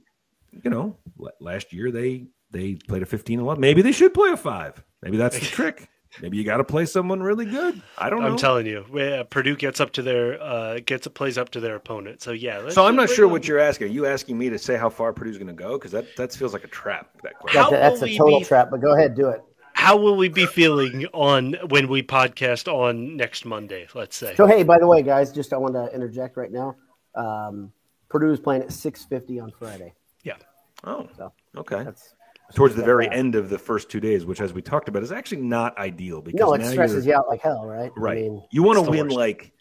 you know, last year they they played a 15 11. Maybe they should play a 5. Maybe that's the trick. Maybe you got to play someone really good. I don't know. I'm telling you, yeah, Purdue gets up to their uh, gets plays up to their opponent. So yeah. let's so I'm not sure on- what you're asking. Are you asking me to say how far Purdue's going to go? Because that, that feels like a trap. That question. How That's, that's a total be- trap. But go ahead, do it. How will we be feeling on when we podcast on next Monday? Let's say. So hey, by the way, guys, just I want to interject right now. Um, Purdue is playing at six fifty on Friday. Yeah. Oh, So okay. that's Towards the very end of the first two days, which, as we talked about, is actually not ideal because no, it now stresses you're, out like hell, right? right. I mean, you want to win worst. like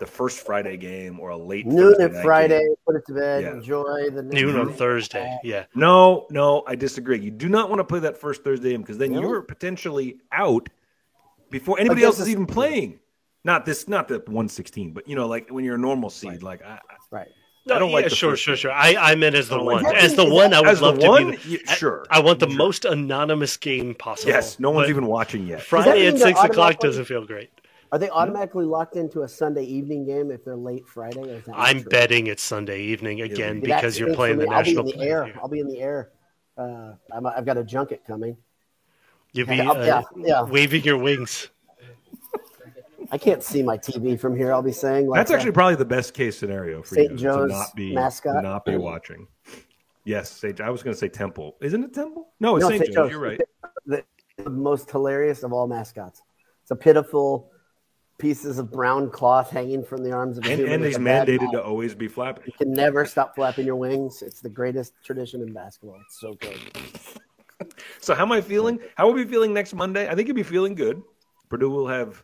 the first Friday game or a late noon Thursday at Friday, game. put it to bed, Yeah. enjoy the Noon on Thursday. Yeah. No, no, I disagree. You do not want to play that first Thursday game because then Really? you're potentially out before anybody else is even playing. Not this, not the 116, but you know, like when you're a normal seed, like I, I- Right. I don't yeah, like the sure, sure, sure. I, I meant as the I don't like one. As the one, I would As the love to be. The, yeah, sure. I want the Sure. most anonymous game possible. Yes, no one's even watching yet. Friday at six o'clock doesn't feel great. Are they automatically locked into a Sunday evening game if they're late Friday? Or is that I'm true? betting it's Sunday evening again See, that because you're playing the me. national. I'll be in the air. here. I'll be in the air. Uh, I'm, I've got a junket coming. You'll be uh, yeah, yeah. waving your wings. I can't see my TV from here. I'll be saying like That's uh, actually probably the best case scenario for St. you Joe's to not be mascot. not be watching. Yes, St. I was going to say Temple. Isn't it Temple? No, it's No, St. Joe's. Joe's. You're right. the, the most hilarious of all mascots. It's a pitiful pieces of brown cloth hanging from the arms of a And, human and he's mandated mouth. to always be flapping. You can never stop flapping your wings. It's the greatest tradition in basketball. It's so good. So how am I feeling? How will we be feeling next Monday? I think you'll be feeling good. Purdue will have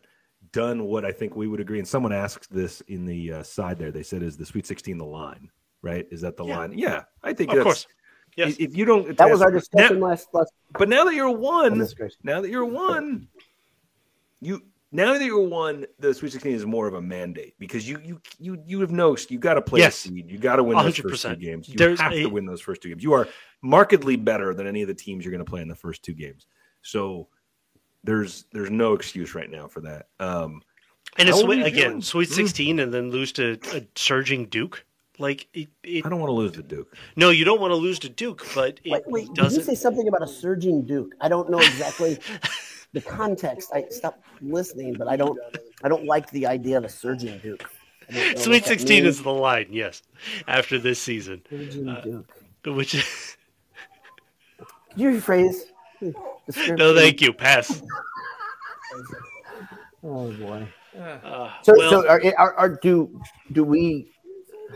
done what I think we would agree. And someone asked this in the uh, side there. They said, "Is the Sweet 16 the line? Right? Is that the Yeah. line? Yeah, I think Of that's, course. Yes. If you don't, That was our now- discussion last last. But now that you're one, now that you're one, you now that you're one, the Sweet 16 is more of a mandate because you you you you have no you got to play Yes. a seed, you got to win those first two games. You There's have a- to win those first two games. You are markedly better than any of the teams you're going to play in the first two games. So there's there's no excuse right now for that. Um, And it's How are you again feeling? Sweet Mm. 16 and then lose to a surging Duke. Like it, it, I don't want to lose to Duke. no, you don't want to lose to Duke, but it Wait, wait, did you say something about a surging Duke? I don't know exactly the context. I stopped listening, but I don't. I don't like the idea of a surging Duke. I don't know Sweet 16 is the line, yes. After this season, surging uh, Duke. which Could you rephrase? The description? no, thank you. Pass. Oh boy. Uh, So, well, so are, are, are do do we?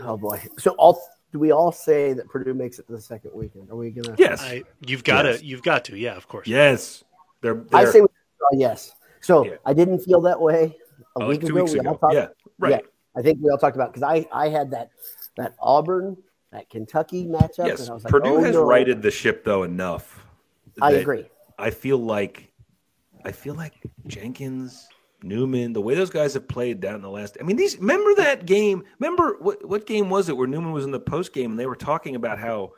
Oh boy. So all do we all say that Purdue makes it to the second weekend? Are we gonna? Yes, I, you've got Yes. to, you've got to, yeah, of course. yes. They're, I they're say we, oh, yes. So Yeah. I didn't feel that way a uh, week two ago. weeks we ago. all talked, yeah, right. Yeah, I think we all talked about because I I had that that Auburn that Kentucky matchup, Yes, and I was like, Purdue oh, has no. righted the ship though enough. I agree. I feel like, I feel like Jenkins, Newman, the way those guys have played down in the last. I mean, these. Remember that game? Remember what what game was it where Newman was in the post game and they were talking about how,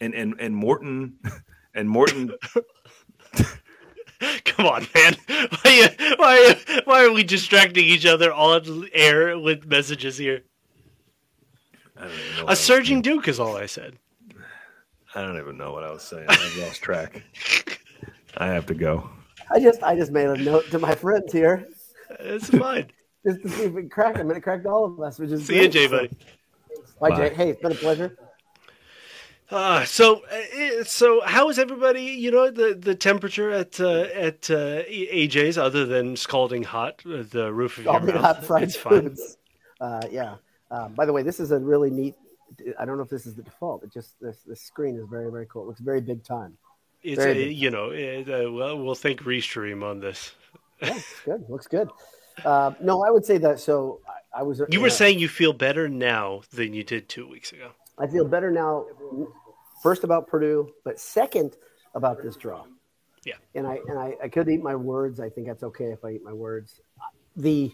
and and and Morton, and Morton. Come on, man. Why, why, why are we distracting each other on air with messages here? I don't know what I A was surging Duke is all I said. I don't even know what I was saying. I lost track. I have to go. I just I just made a note to my friends here It's fine. just to see if we can crack them, and it cracked all of us, which is See you, great. Jay, buddy. Bye, Bye. Jay. Hey, it's been a pleasure. Uh, so, uh, so how is everybody? You know, the the temperature at uh, at uh, AJ's, other than scalding hot, uh, the roof of All your mouth. hot fried it's fine. Uh, yeah. Um, by the way, this is a really neat. I don't know if this is the default. It just this this screen is very very cool. It looks very big time. It's Very uh, big. you know, it, uh, well, we'll thank Restream on this. Yeah, it's good. Looks good. Uh, no, I would say that. So I, I was. You were uh, saying you feel better now than you did two weeks ago. I feel better now. First about Purdue, but second about this draw. Yeah. And I and I, I could eat my words. I think that's okay if I eat my words. The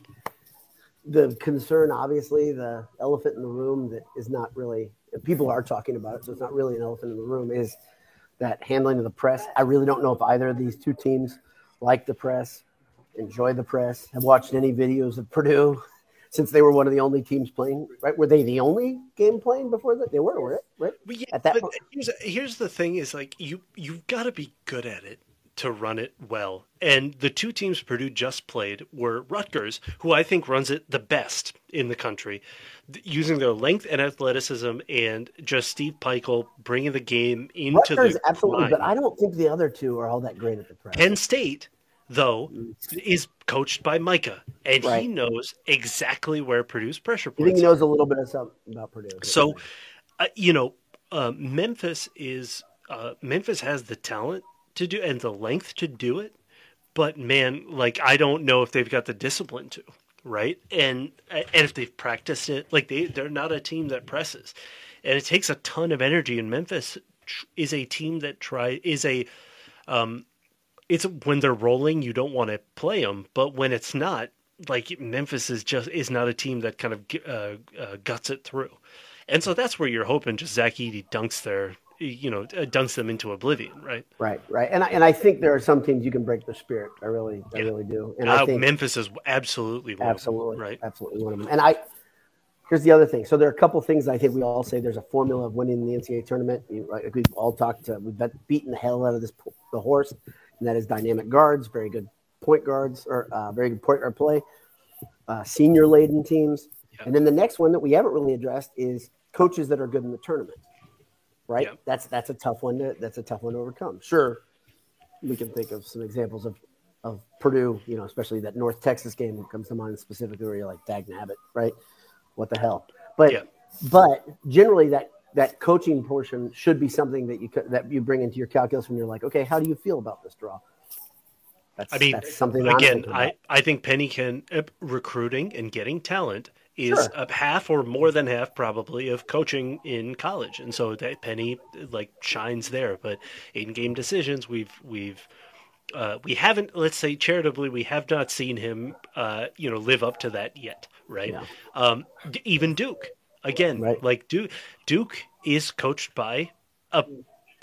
the concern, obviously, the elephant in the room that is not really people are talking about it, so it's not really an elephant in the room, is that handling of the press. I really don't know if either of these two teams like the press, enjoy the press, have watched any videos of Purdue since they were one of the only teams playing. Right? Were they the only game playing before that? They were, were it? Right? But yeah, At that but point- here's, here's the thing: is like you you've got to be good at it to run it well. And the two teams Purdue just played were Rutgers, who I think runs it the best in the country, using their length and athleticism, and just Steve Pikiell bringing the game into Rutgers, the absolutely, line. but I don't think the other two are all that great at the press. Penn State, though, is coached by Micah, and he knows exactly where Purdue's pressure I points. think he knows a little bit of something about Purdue. So, uh, you know, uh, Memphis is uh, Memphis has the talent to do and the length to do it, but man, like I don't know if they've got the discipline to, right? And and if they've practiced it, like they they're not a team that presses, and it takes a ton of energy. And Memphis is a team that try is a um, it's when they're rolling, you don't want to play them, but when it's not, like Memphis is just is not a team that kind of uh, uh, guts it through. And so that's where you're hoping just Zach Edey dunks their you know uh, dunks them into oblivion, right? Right, right. And I, and I think there are some teams you can break the spirit. I really, yeah. I really do. And uh, I think Memphis is absolutely absolutely them, right, absolutely one of them. And I here's the other thing. So there are a couple things I think we all say there's a formula of winning the NCAA tournament. Right? We've all talked to we've beaten the hell out of this the horse, and that is dynamic guards, very good point guards, or uh, very good point guard play, uh, senior laden teams, yeah. and then the next one that we haven't really addressed is coaches that are good in the tournament. Right? Yeah. That's that's a tough one to that's a tough one to overcome. Sure, we can think of some examples of of Purdue, you know, especially that North Texas game comes to mind specifically where you're like, dag nabbit, right? what the hell? But yeah. but generally that that coaching portion should be something that you that you bring into your calculus when you're like, okay, how do you feel about this draw? That's, I mean, that's something again. I I think Penny can uh, recruiting and getting talent is sure. a half or more than half probably of coaching in college, and so that Penny like shines there. But in game decisions, we've we've uh, we haven't, let's say charitably, we have not seen him, uh, you know, live up to that yet, right? Yeah. Um, even Duke, again, right. like Duke, Duke is coached by a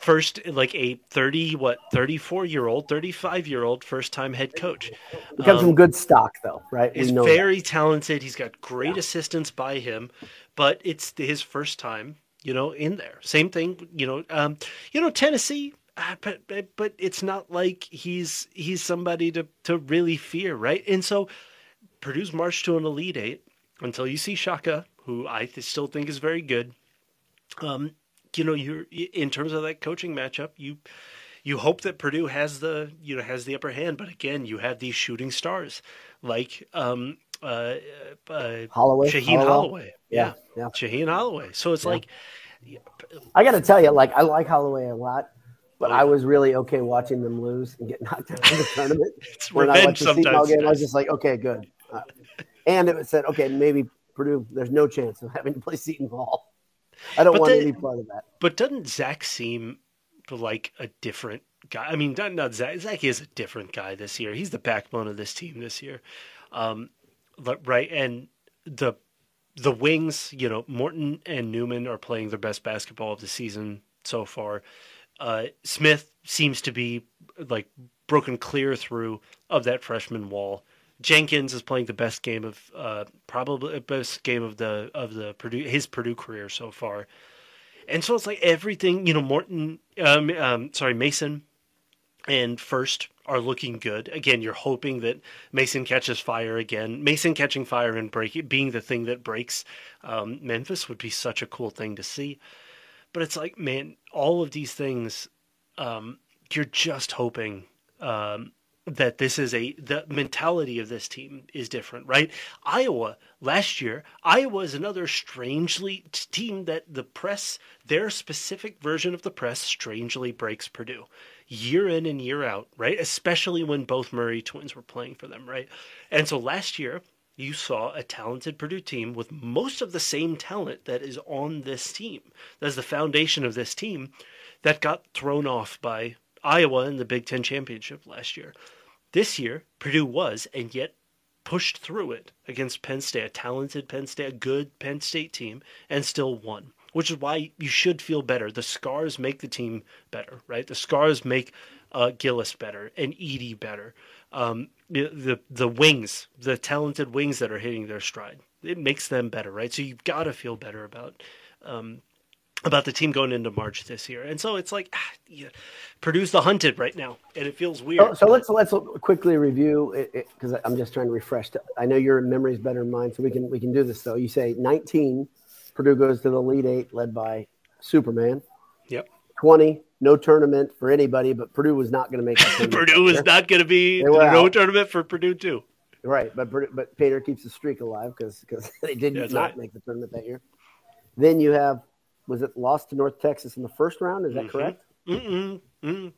first, like a thirty, what, thirty-four year old, thirty-five year old first time head coach. He comes um, from good stock, though, right? He's very that. talented. He's got great yeah. assistants by him, but it's his first time, you know, in there. Same thing, you know, um, you know, Tennessee uh, but, but but it's not like he's he's somebody to to really fear, right? And so Purdue's march to an elite eight until you see Shaka, who I still think is very good. Um, you know, you're in terms of that coaching matchup, you you hope that Purdue has the you know has the upper hand, but again, you have these shooting stars like um, uh, uh, Holloway, Shaheen Holloway. Holloway. Yeah, yeah, Shaheen Holloway. So it's yeah. like I got to tell you, like I like Holloway a lot. But I was really okay watching them lose and get knocked out of the tournament. it's when I went to sometimes. Game, I was just like, okay, good. Uh, and it said, okay, maybe Purdue. There's no chance of having to play Seton Hall. I don't but want the, any part of that. But doesn't Zach seem like a different guy? I mean, not, not Zach. Zach is a different guy this year. He's the backbone of this team this year, um, right? And the the wings, you know, Morton and Newman are playing their best basketball of the season so far uh, Smith seems to be like broken clear through of that freshman wall. Jenkins is playing the best game of uh, probably best game of the of the Purdue his Purdue career so far, and so it's like everything you know. Morton, um, um, sorry, Mason, and Furst are looking good. Again, you're hoping that Mason catches fire again. Mason catching fire and break being the thing that breaks um, Memphis would be such a cool thing to see. But it's like, man, all of these things, um, you're just hoping um, that this is a the mentality of this team is different, right? Iowa last year, Iowa is another strangely team that the press, their specific version of the press, strangely breaks Purdue year in and year out, right? Especially when both Murray twins were playing for them, right? And so last year, you saw a talented Purdue team with most of the same talent that is on this team. That's the foundation of this team that got thrown off by Iowa in the Big Ten championship last year. This year, Purdue was, and yet pushed through it against Penn State, a talented Penn State, a good Penn State team, and still won. Which is why you should feel better. The scars make the team better, right? The scars make uh, Gillis better and Edey better um, the the wings, the talented wings that are hitting their stride. It makes them better, right? So you've got to feel better about um, about the team going into March this year. And so it's like ah, yeah, Purdue's the hunted right now, and it feels weird. Oh, so let's let's quickly review it because I'm just trying to refresh. I know your memory is better than mine, so we can we can do this though. You say 19, Purdue goes to the Elite Eight, led by Superman. Yep. 20, no tournament for anybody, but Purdue was not going to make it. Purdue was not going to be no out. tournament for Purdue too. Right, but but Painter keeps the streak alive because because they did not right. make the tournament that year. Then you have was it lost to North Texas in the first round? Is that mm-hmm. correct? Mm-mm. Mm-mm.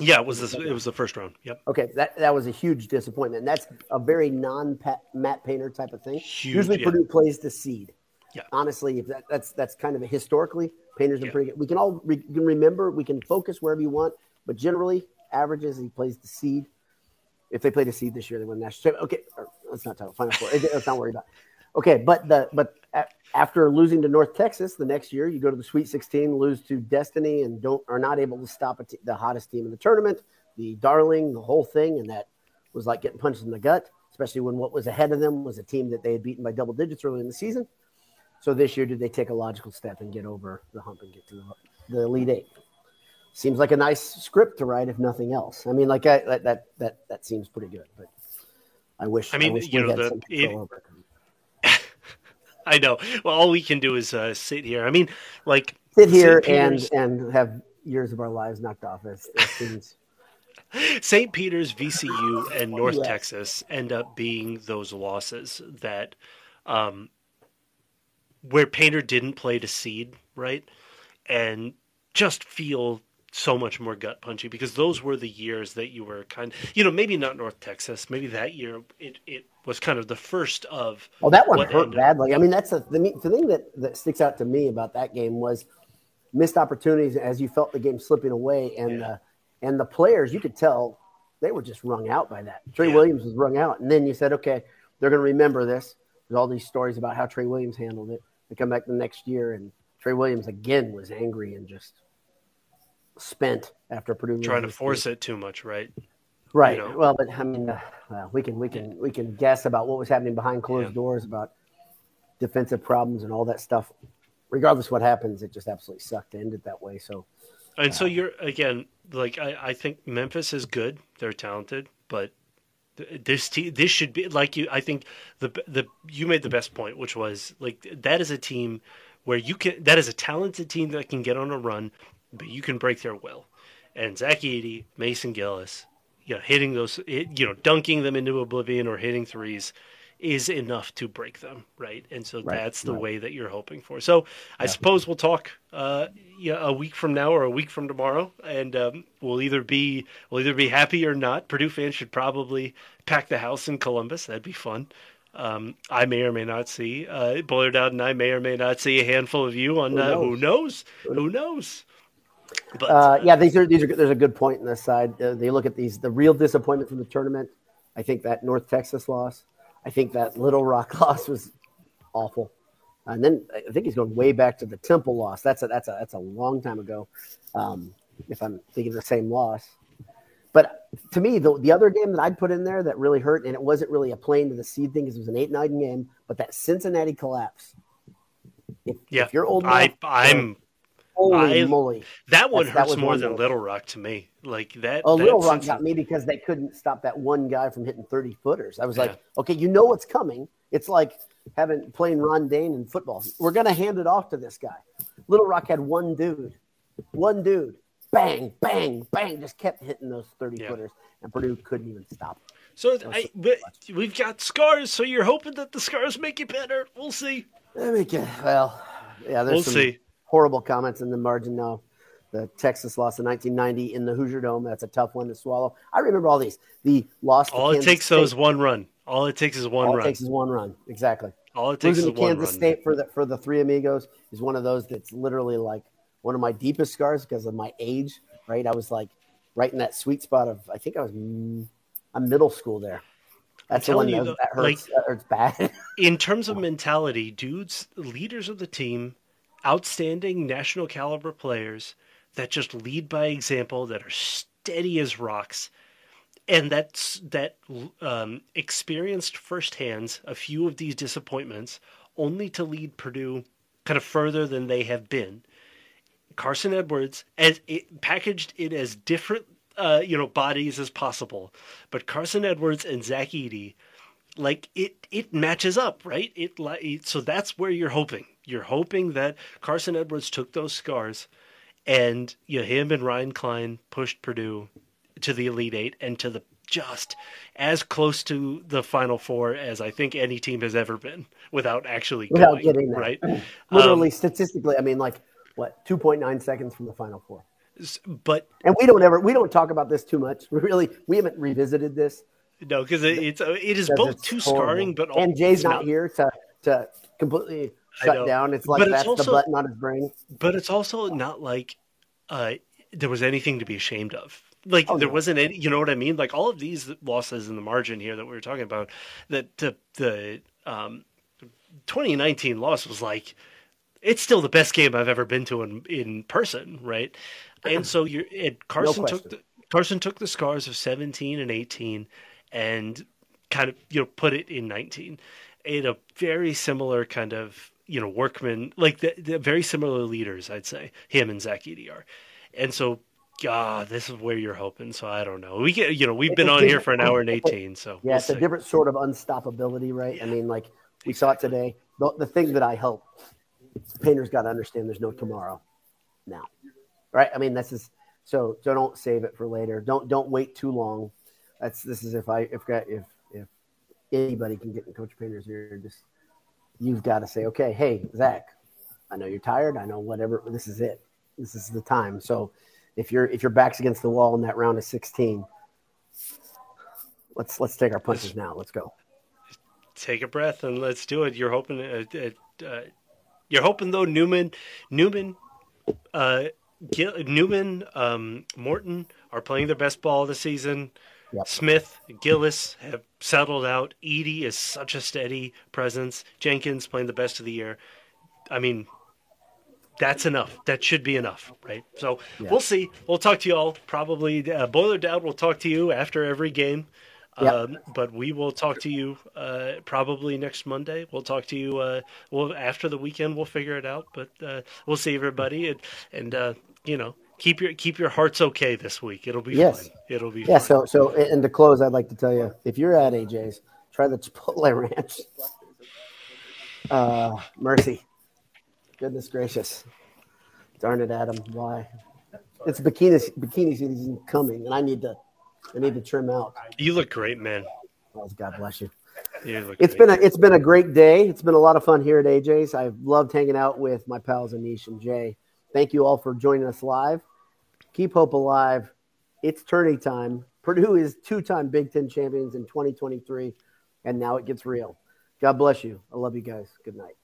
Yeah, it was the, it was the first round. Yep. Okay, that that was a huge disappointment. And that's a very non Matt Painter type of thing. Huge, Usually yeah. Purdue plays the seed. Yeah. Honestly, if that, that's that's kind of a historically Painter's been yeah. pretty good. We can all we can remember, we can focus wherever you want, but generally, averages he plays the seed. If they play the seed this year, they win the national championship. Okay, or, let's not talk Final Four. let's not worry about. Okay, but the but after losing to North Texas the next year, you go to the Sweet 16, lose to Destiny, and don't are not able to stop the hottest team in the tournament, the Darling, the whole thing, and that was like getting punched in the gut, especially when what was ahead of them was a team that they had beaten by double digits early in the season. So this year, did they take a logical step and get over the hump and get to the, the Elite Eight? Seems like a nice script to write, if nothing else. I mean, like I, that that that seems pretty good, but I wish. I mean, I you know, the, it, I know. Well, all we can do is uh, sit here. I mean, like sit here and and have years of our lives knocked off as, as students. St. Peter's, VCU, and North yes. Texas end up being those losses that, um, where Painter didn't play to seed, right, and just feel so much more gut punchy because those were the years that you were kind of, you know, maybe not North Texas, maybe that year it, it was kind of the first of. Well, that one hurt ended. badly. I mean, that's a, the, the thing that, that sticks out to me about that game was missed opportunities as you felt the game slipping away, and yeah. uh, and the players you could tell they were just wrung out by that. Trey yeah. Williams was wrung out, and then you said, okay, they're going to remember this. There's all these stories about how Trey Williams handled it. They come back the next year, and Trey Williams again was angry and just spent after Purdue trying to force it too much, right? Right. You know? Well, but I mean, uh, well, we can we can we can guess about what was happening behind closed yeah. doors about defensive problems and all that stuff. Regardless what happens, it just absolutely sucked to end it that way. So, and uh, so you're again like I, I think Memphis is good. They're talented, but this team this should be like you. I think the the you made the best point, which was like that is a team where you can that is a talented team that can get on a run, but you can break their will. And Zach Edey, Mason Gillis, you know, hitting those, you know, dunking them into oblivion or hitting threes is enough to break them, right? And so right, that's the right. way that you're hoping for. So yeah. I suppose we'll talk uh, yeah, a week from now or a week from tomorrow, and um, we'll either be we'll either be happy or not. Purdue fans should probably pack the house in Columbus. That'd be fun. Um, I may or may not see uh, Boiler Out, and I may or may not see a handful of you on. Uh, who knows? Who knows? But uh, yeah, these are these are there's a good point in this side. Uh, they look at these the real disappointment from the tournament. I think that North Texas loss. I think that Little Rock loss was awful. And then I think he's going way back to the Temple loss. That's a that's a that's a long time ago. Um, if I'm thinking the same loss. But to me, the, the other game that I'd put in there that really hurt, and it wasn't really a plane to the seed thing because it was an 8 9 game, but that Cincinnati collapse. If, yeah, if you're old enough, I, I'm Holy I, moly! That one That's, hurts that more than Little Rock to me. Like that. Oh, Little Rock got me because they couldn't stop that one guy from hitting thirty footers. I was yeah. like, okay, you know what's coming. It's like having playing Ron Dayne in football. We're gonna hand it off to this guy. Little Rock had one dude, one dude, bang, bang, bang, just kept hitting those thirty yeah. footers, and Purdue couldn't even stop. So I, we've got scars. So you're hoping that the scars make you better. We'll see. They Make it, well, yeah. we'll some, see horrible comments in the margin now. The Texas loss in 1990 in the Hoosier Dome. That's a tough one to swallow. I remember all these. The loss. All it takes State. is one run. All it takes is one all run. All it takes is one run. Exactly. All it takes Losing is to Kansas run. State for the for the three amigos is one of those that's literally like one of my deepest scars because of my age. Right, I was like right in that sweet spot of I think I was I'm middle school there. That's the one that, that hurts. Like, that hurts bad. in terms of mentality, dudes, leaders of the team outstanding national caliber players that just lead by example, that are steady as rocks, and that's that um, experienced firsthand a few of these disappointments, only to lead Purdue kind of further than they have been. Carsen Edwards, as it packaged it as different, uh, you know, bodies as possible, but Carsen Edwards and Zach Edey, like it, it matches up, right? It, so that's where you're hoping you're hoping that Carsen Edwards took those scars and you know, him and Ryan Cline pushed Purdue to the Elite Eight and to the just as close to the Final Four as I think any team has ever been without actually without going, getting there. right. Literally, um, statistically, I mean, like what two point nine seconds from the Final Four. But and we don't ever we don't talk about this too much. We really we haven't revisited this. No, because it, it's it is both too horrible. scarring, but and Jay's not, not here to to completely shut down. It's like but that's it's also, the button on his brain. But it's also not like uh, there was anything to be ashamed of. Like oh, there no. wasn't any, you know what I mean? Like all of these losses in the margin here that we were talking about, that the the um, 2019 loss was like it's still the best game I've ever been to in in person, right? And so you're it, Carsen No took the Carsen took the scars of 17 and 18 and kind of you know put it in 19 in a very similar kind of you know workman like the, the very similar leaders I'd say him and Zach Edey. And so God, this is where you're hoping. So I don't know. We get, you know, we've been on here for an hour and eighteen. So Yeah, we'll it's a different sort of unstoppability, right? I mean, like we saw it today. The, the thing that I hope painters got to understand there's no tomorrow now, right? I mean, this is so. So don't save it for later. Don't don't wait too long. That's this is if I if got if if anybody can get in Coach Painter's ear, just you've got to say, okay, hey Zach, I know you're tired. I know whatever. This is it. This is the time. So if you're if your back's against the wall in that round of 16, let's let's take our punches now. Let's go. Take a breath and let's do it. You're hoping. Uh, uh, uh, you're hoping though Newman, Newman, uh, Gil, Newman, um, Morton are playing their best ball of the season. Yep. Smith, Gillis have settled out. Edey is such a steady presence. Jenkins playing the best of the year. I mean, that's enough. That should be enough, right? So Yeah. we'll see. We'll talk to you all probably. Uh, Boiler Dad will talk to you after every game. Yep. Um, but we will talk to you uh, probably next Monday. We'll talk to you. Uh, well, after the weekend, we'll figure it out. But uh, we'll see everybody, and, and uh, you know, keep your keep your hearts okay this week. It'll be Yes. fine. It'll be Yeah. fine. So so and to close, I'd like to tell you if you're at AJ's, try the Chipotle Ranch. Uh, mercy. Goodness gracious. Darn it, Adam. Why? It's bikini bikini season coming, and I need to I need to trim out. You look great, man. Oh, God bless you. It's great. been a it's been a great day. It's been a lot of fun here at AJ's. I've loved hanging out with my pals Anish and Jay. Thank you all for joining us live. Keep hope alive. It's tourney time. Purdue is two-time Big Ten champions in 2023, and now it gets real. God bless you. I love you guys. Good night.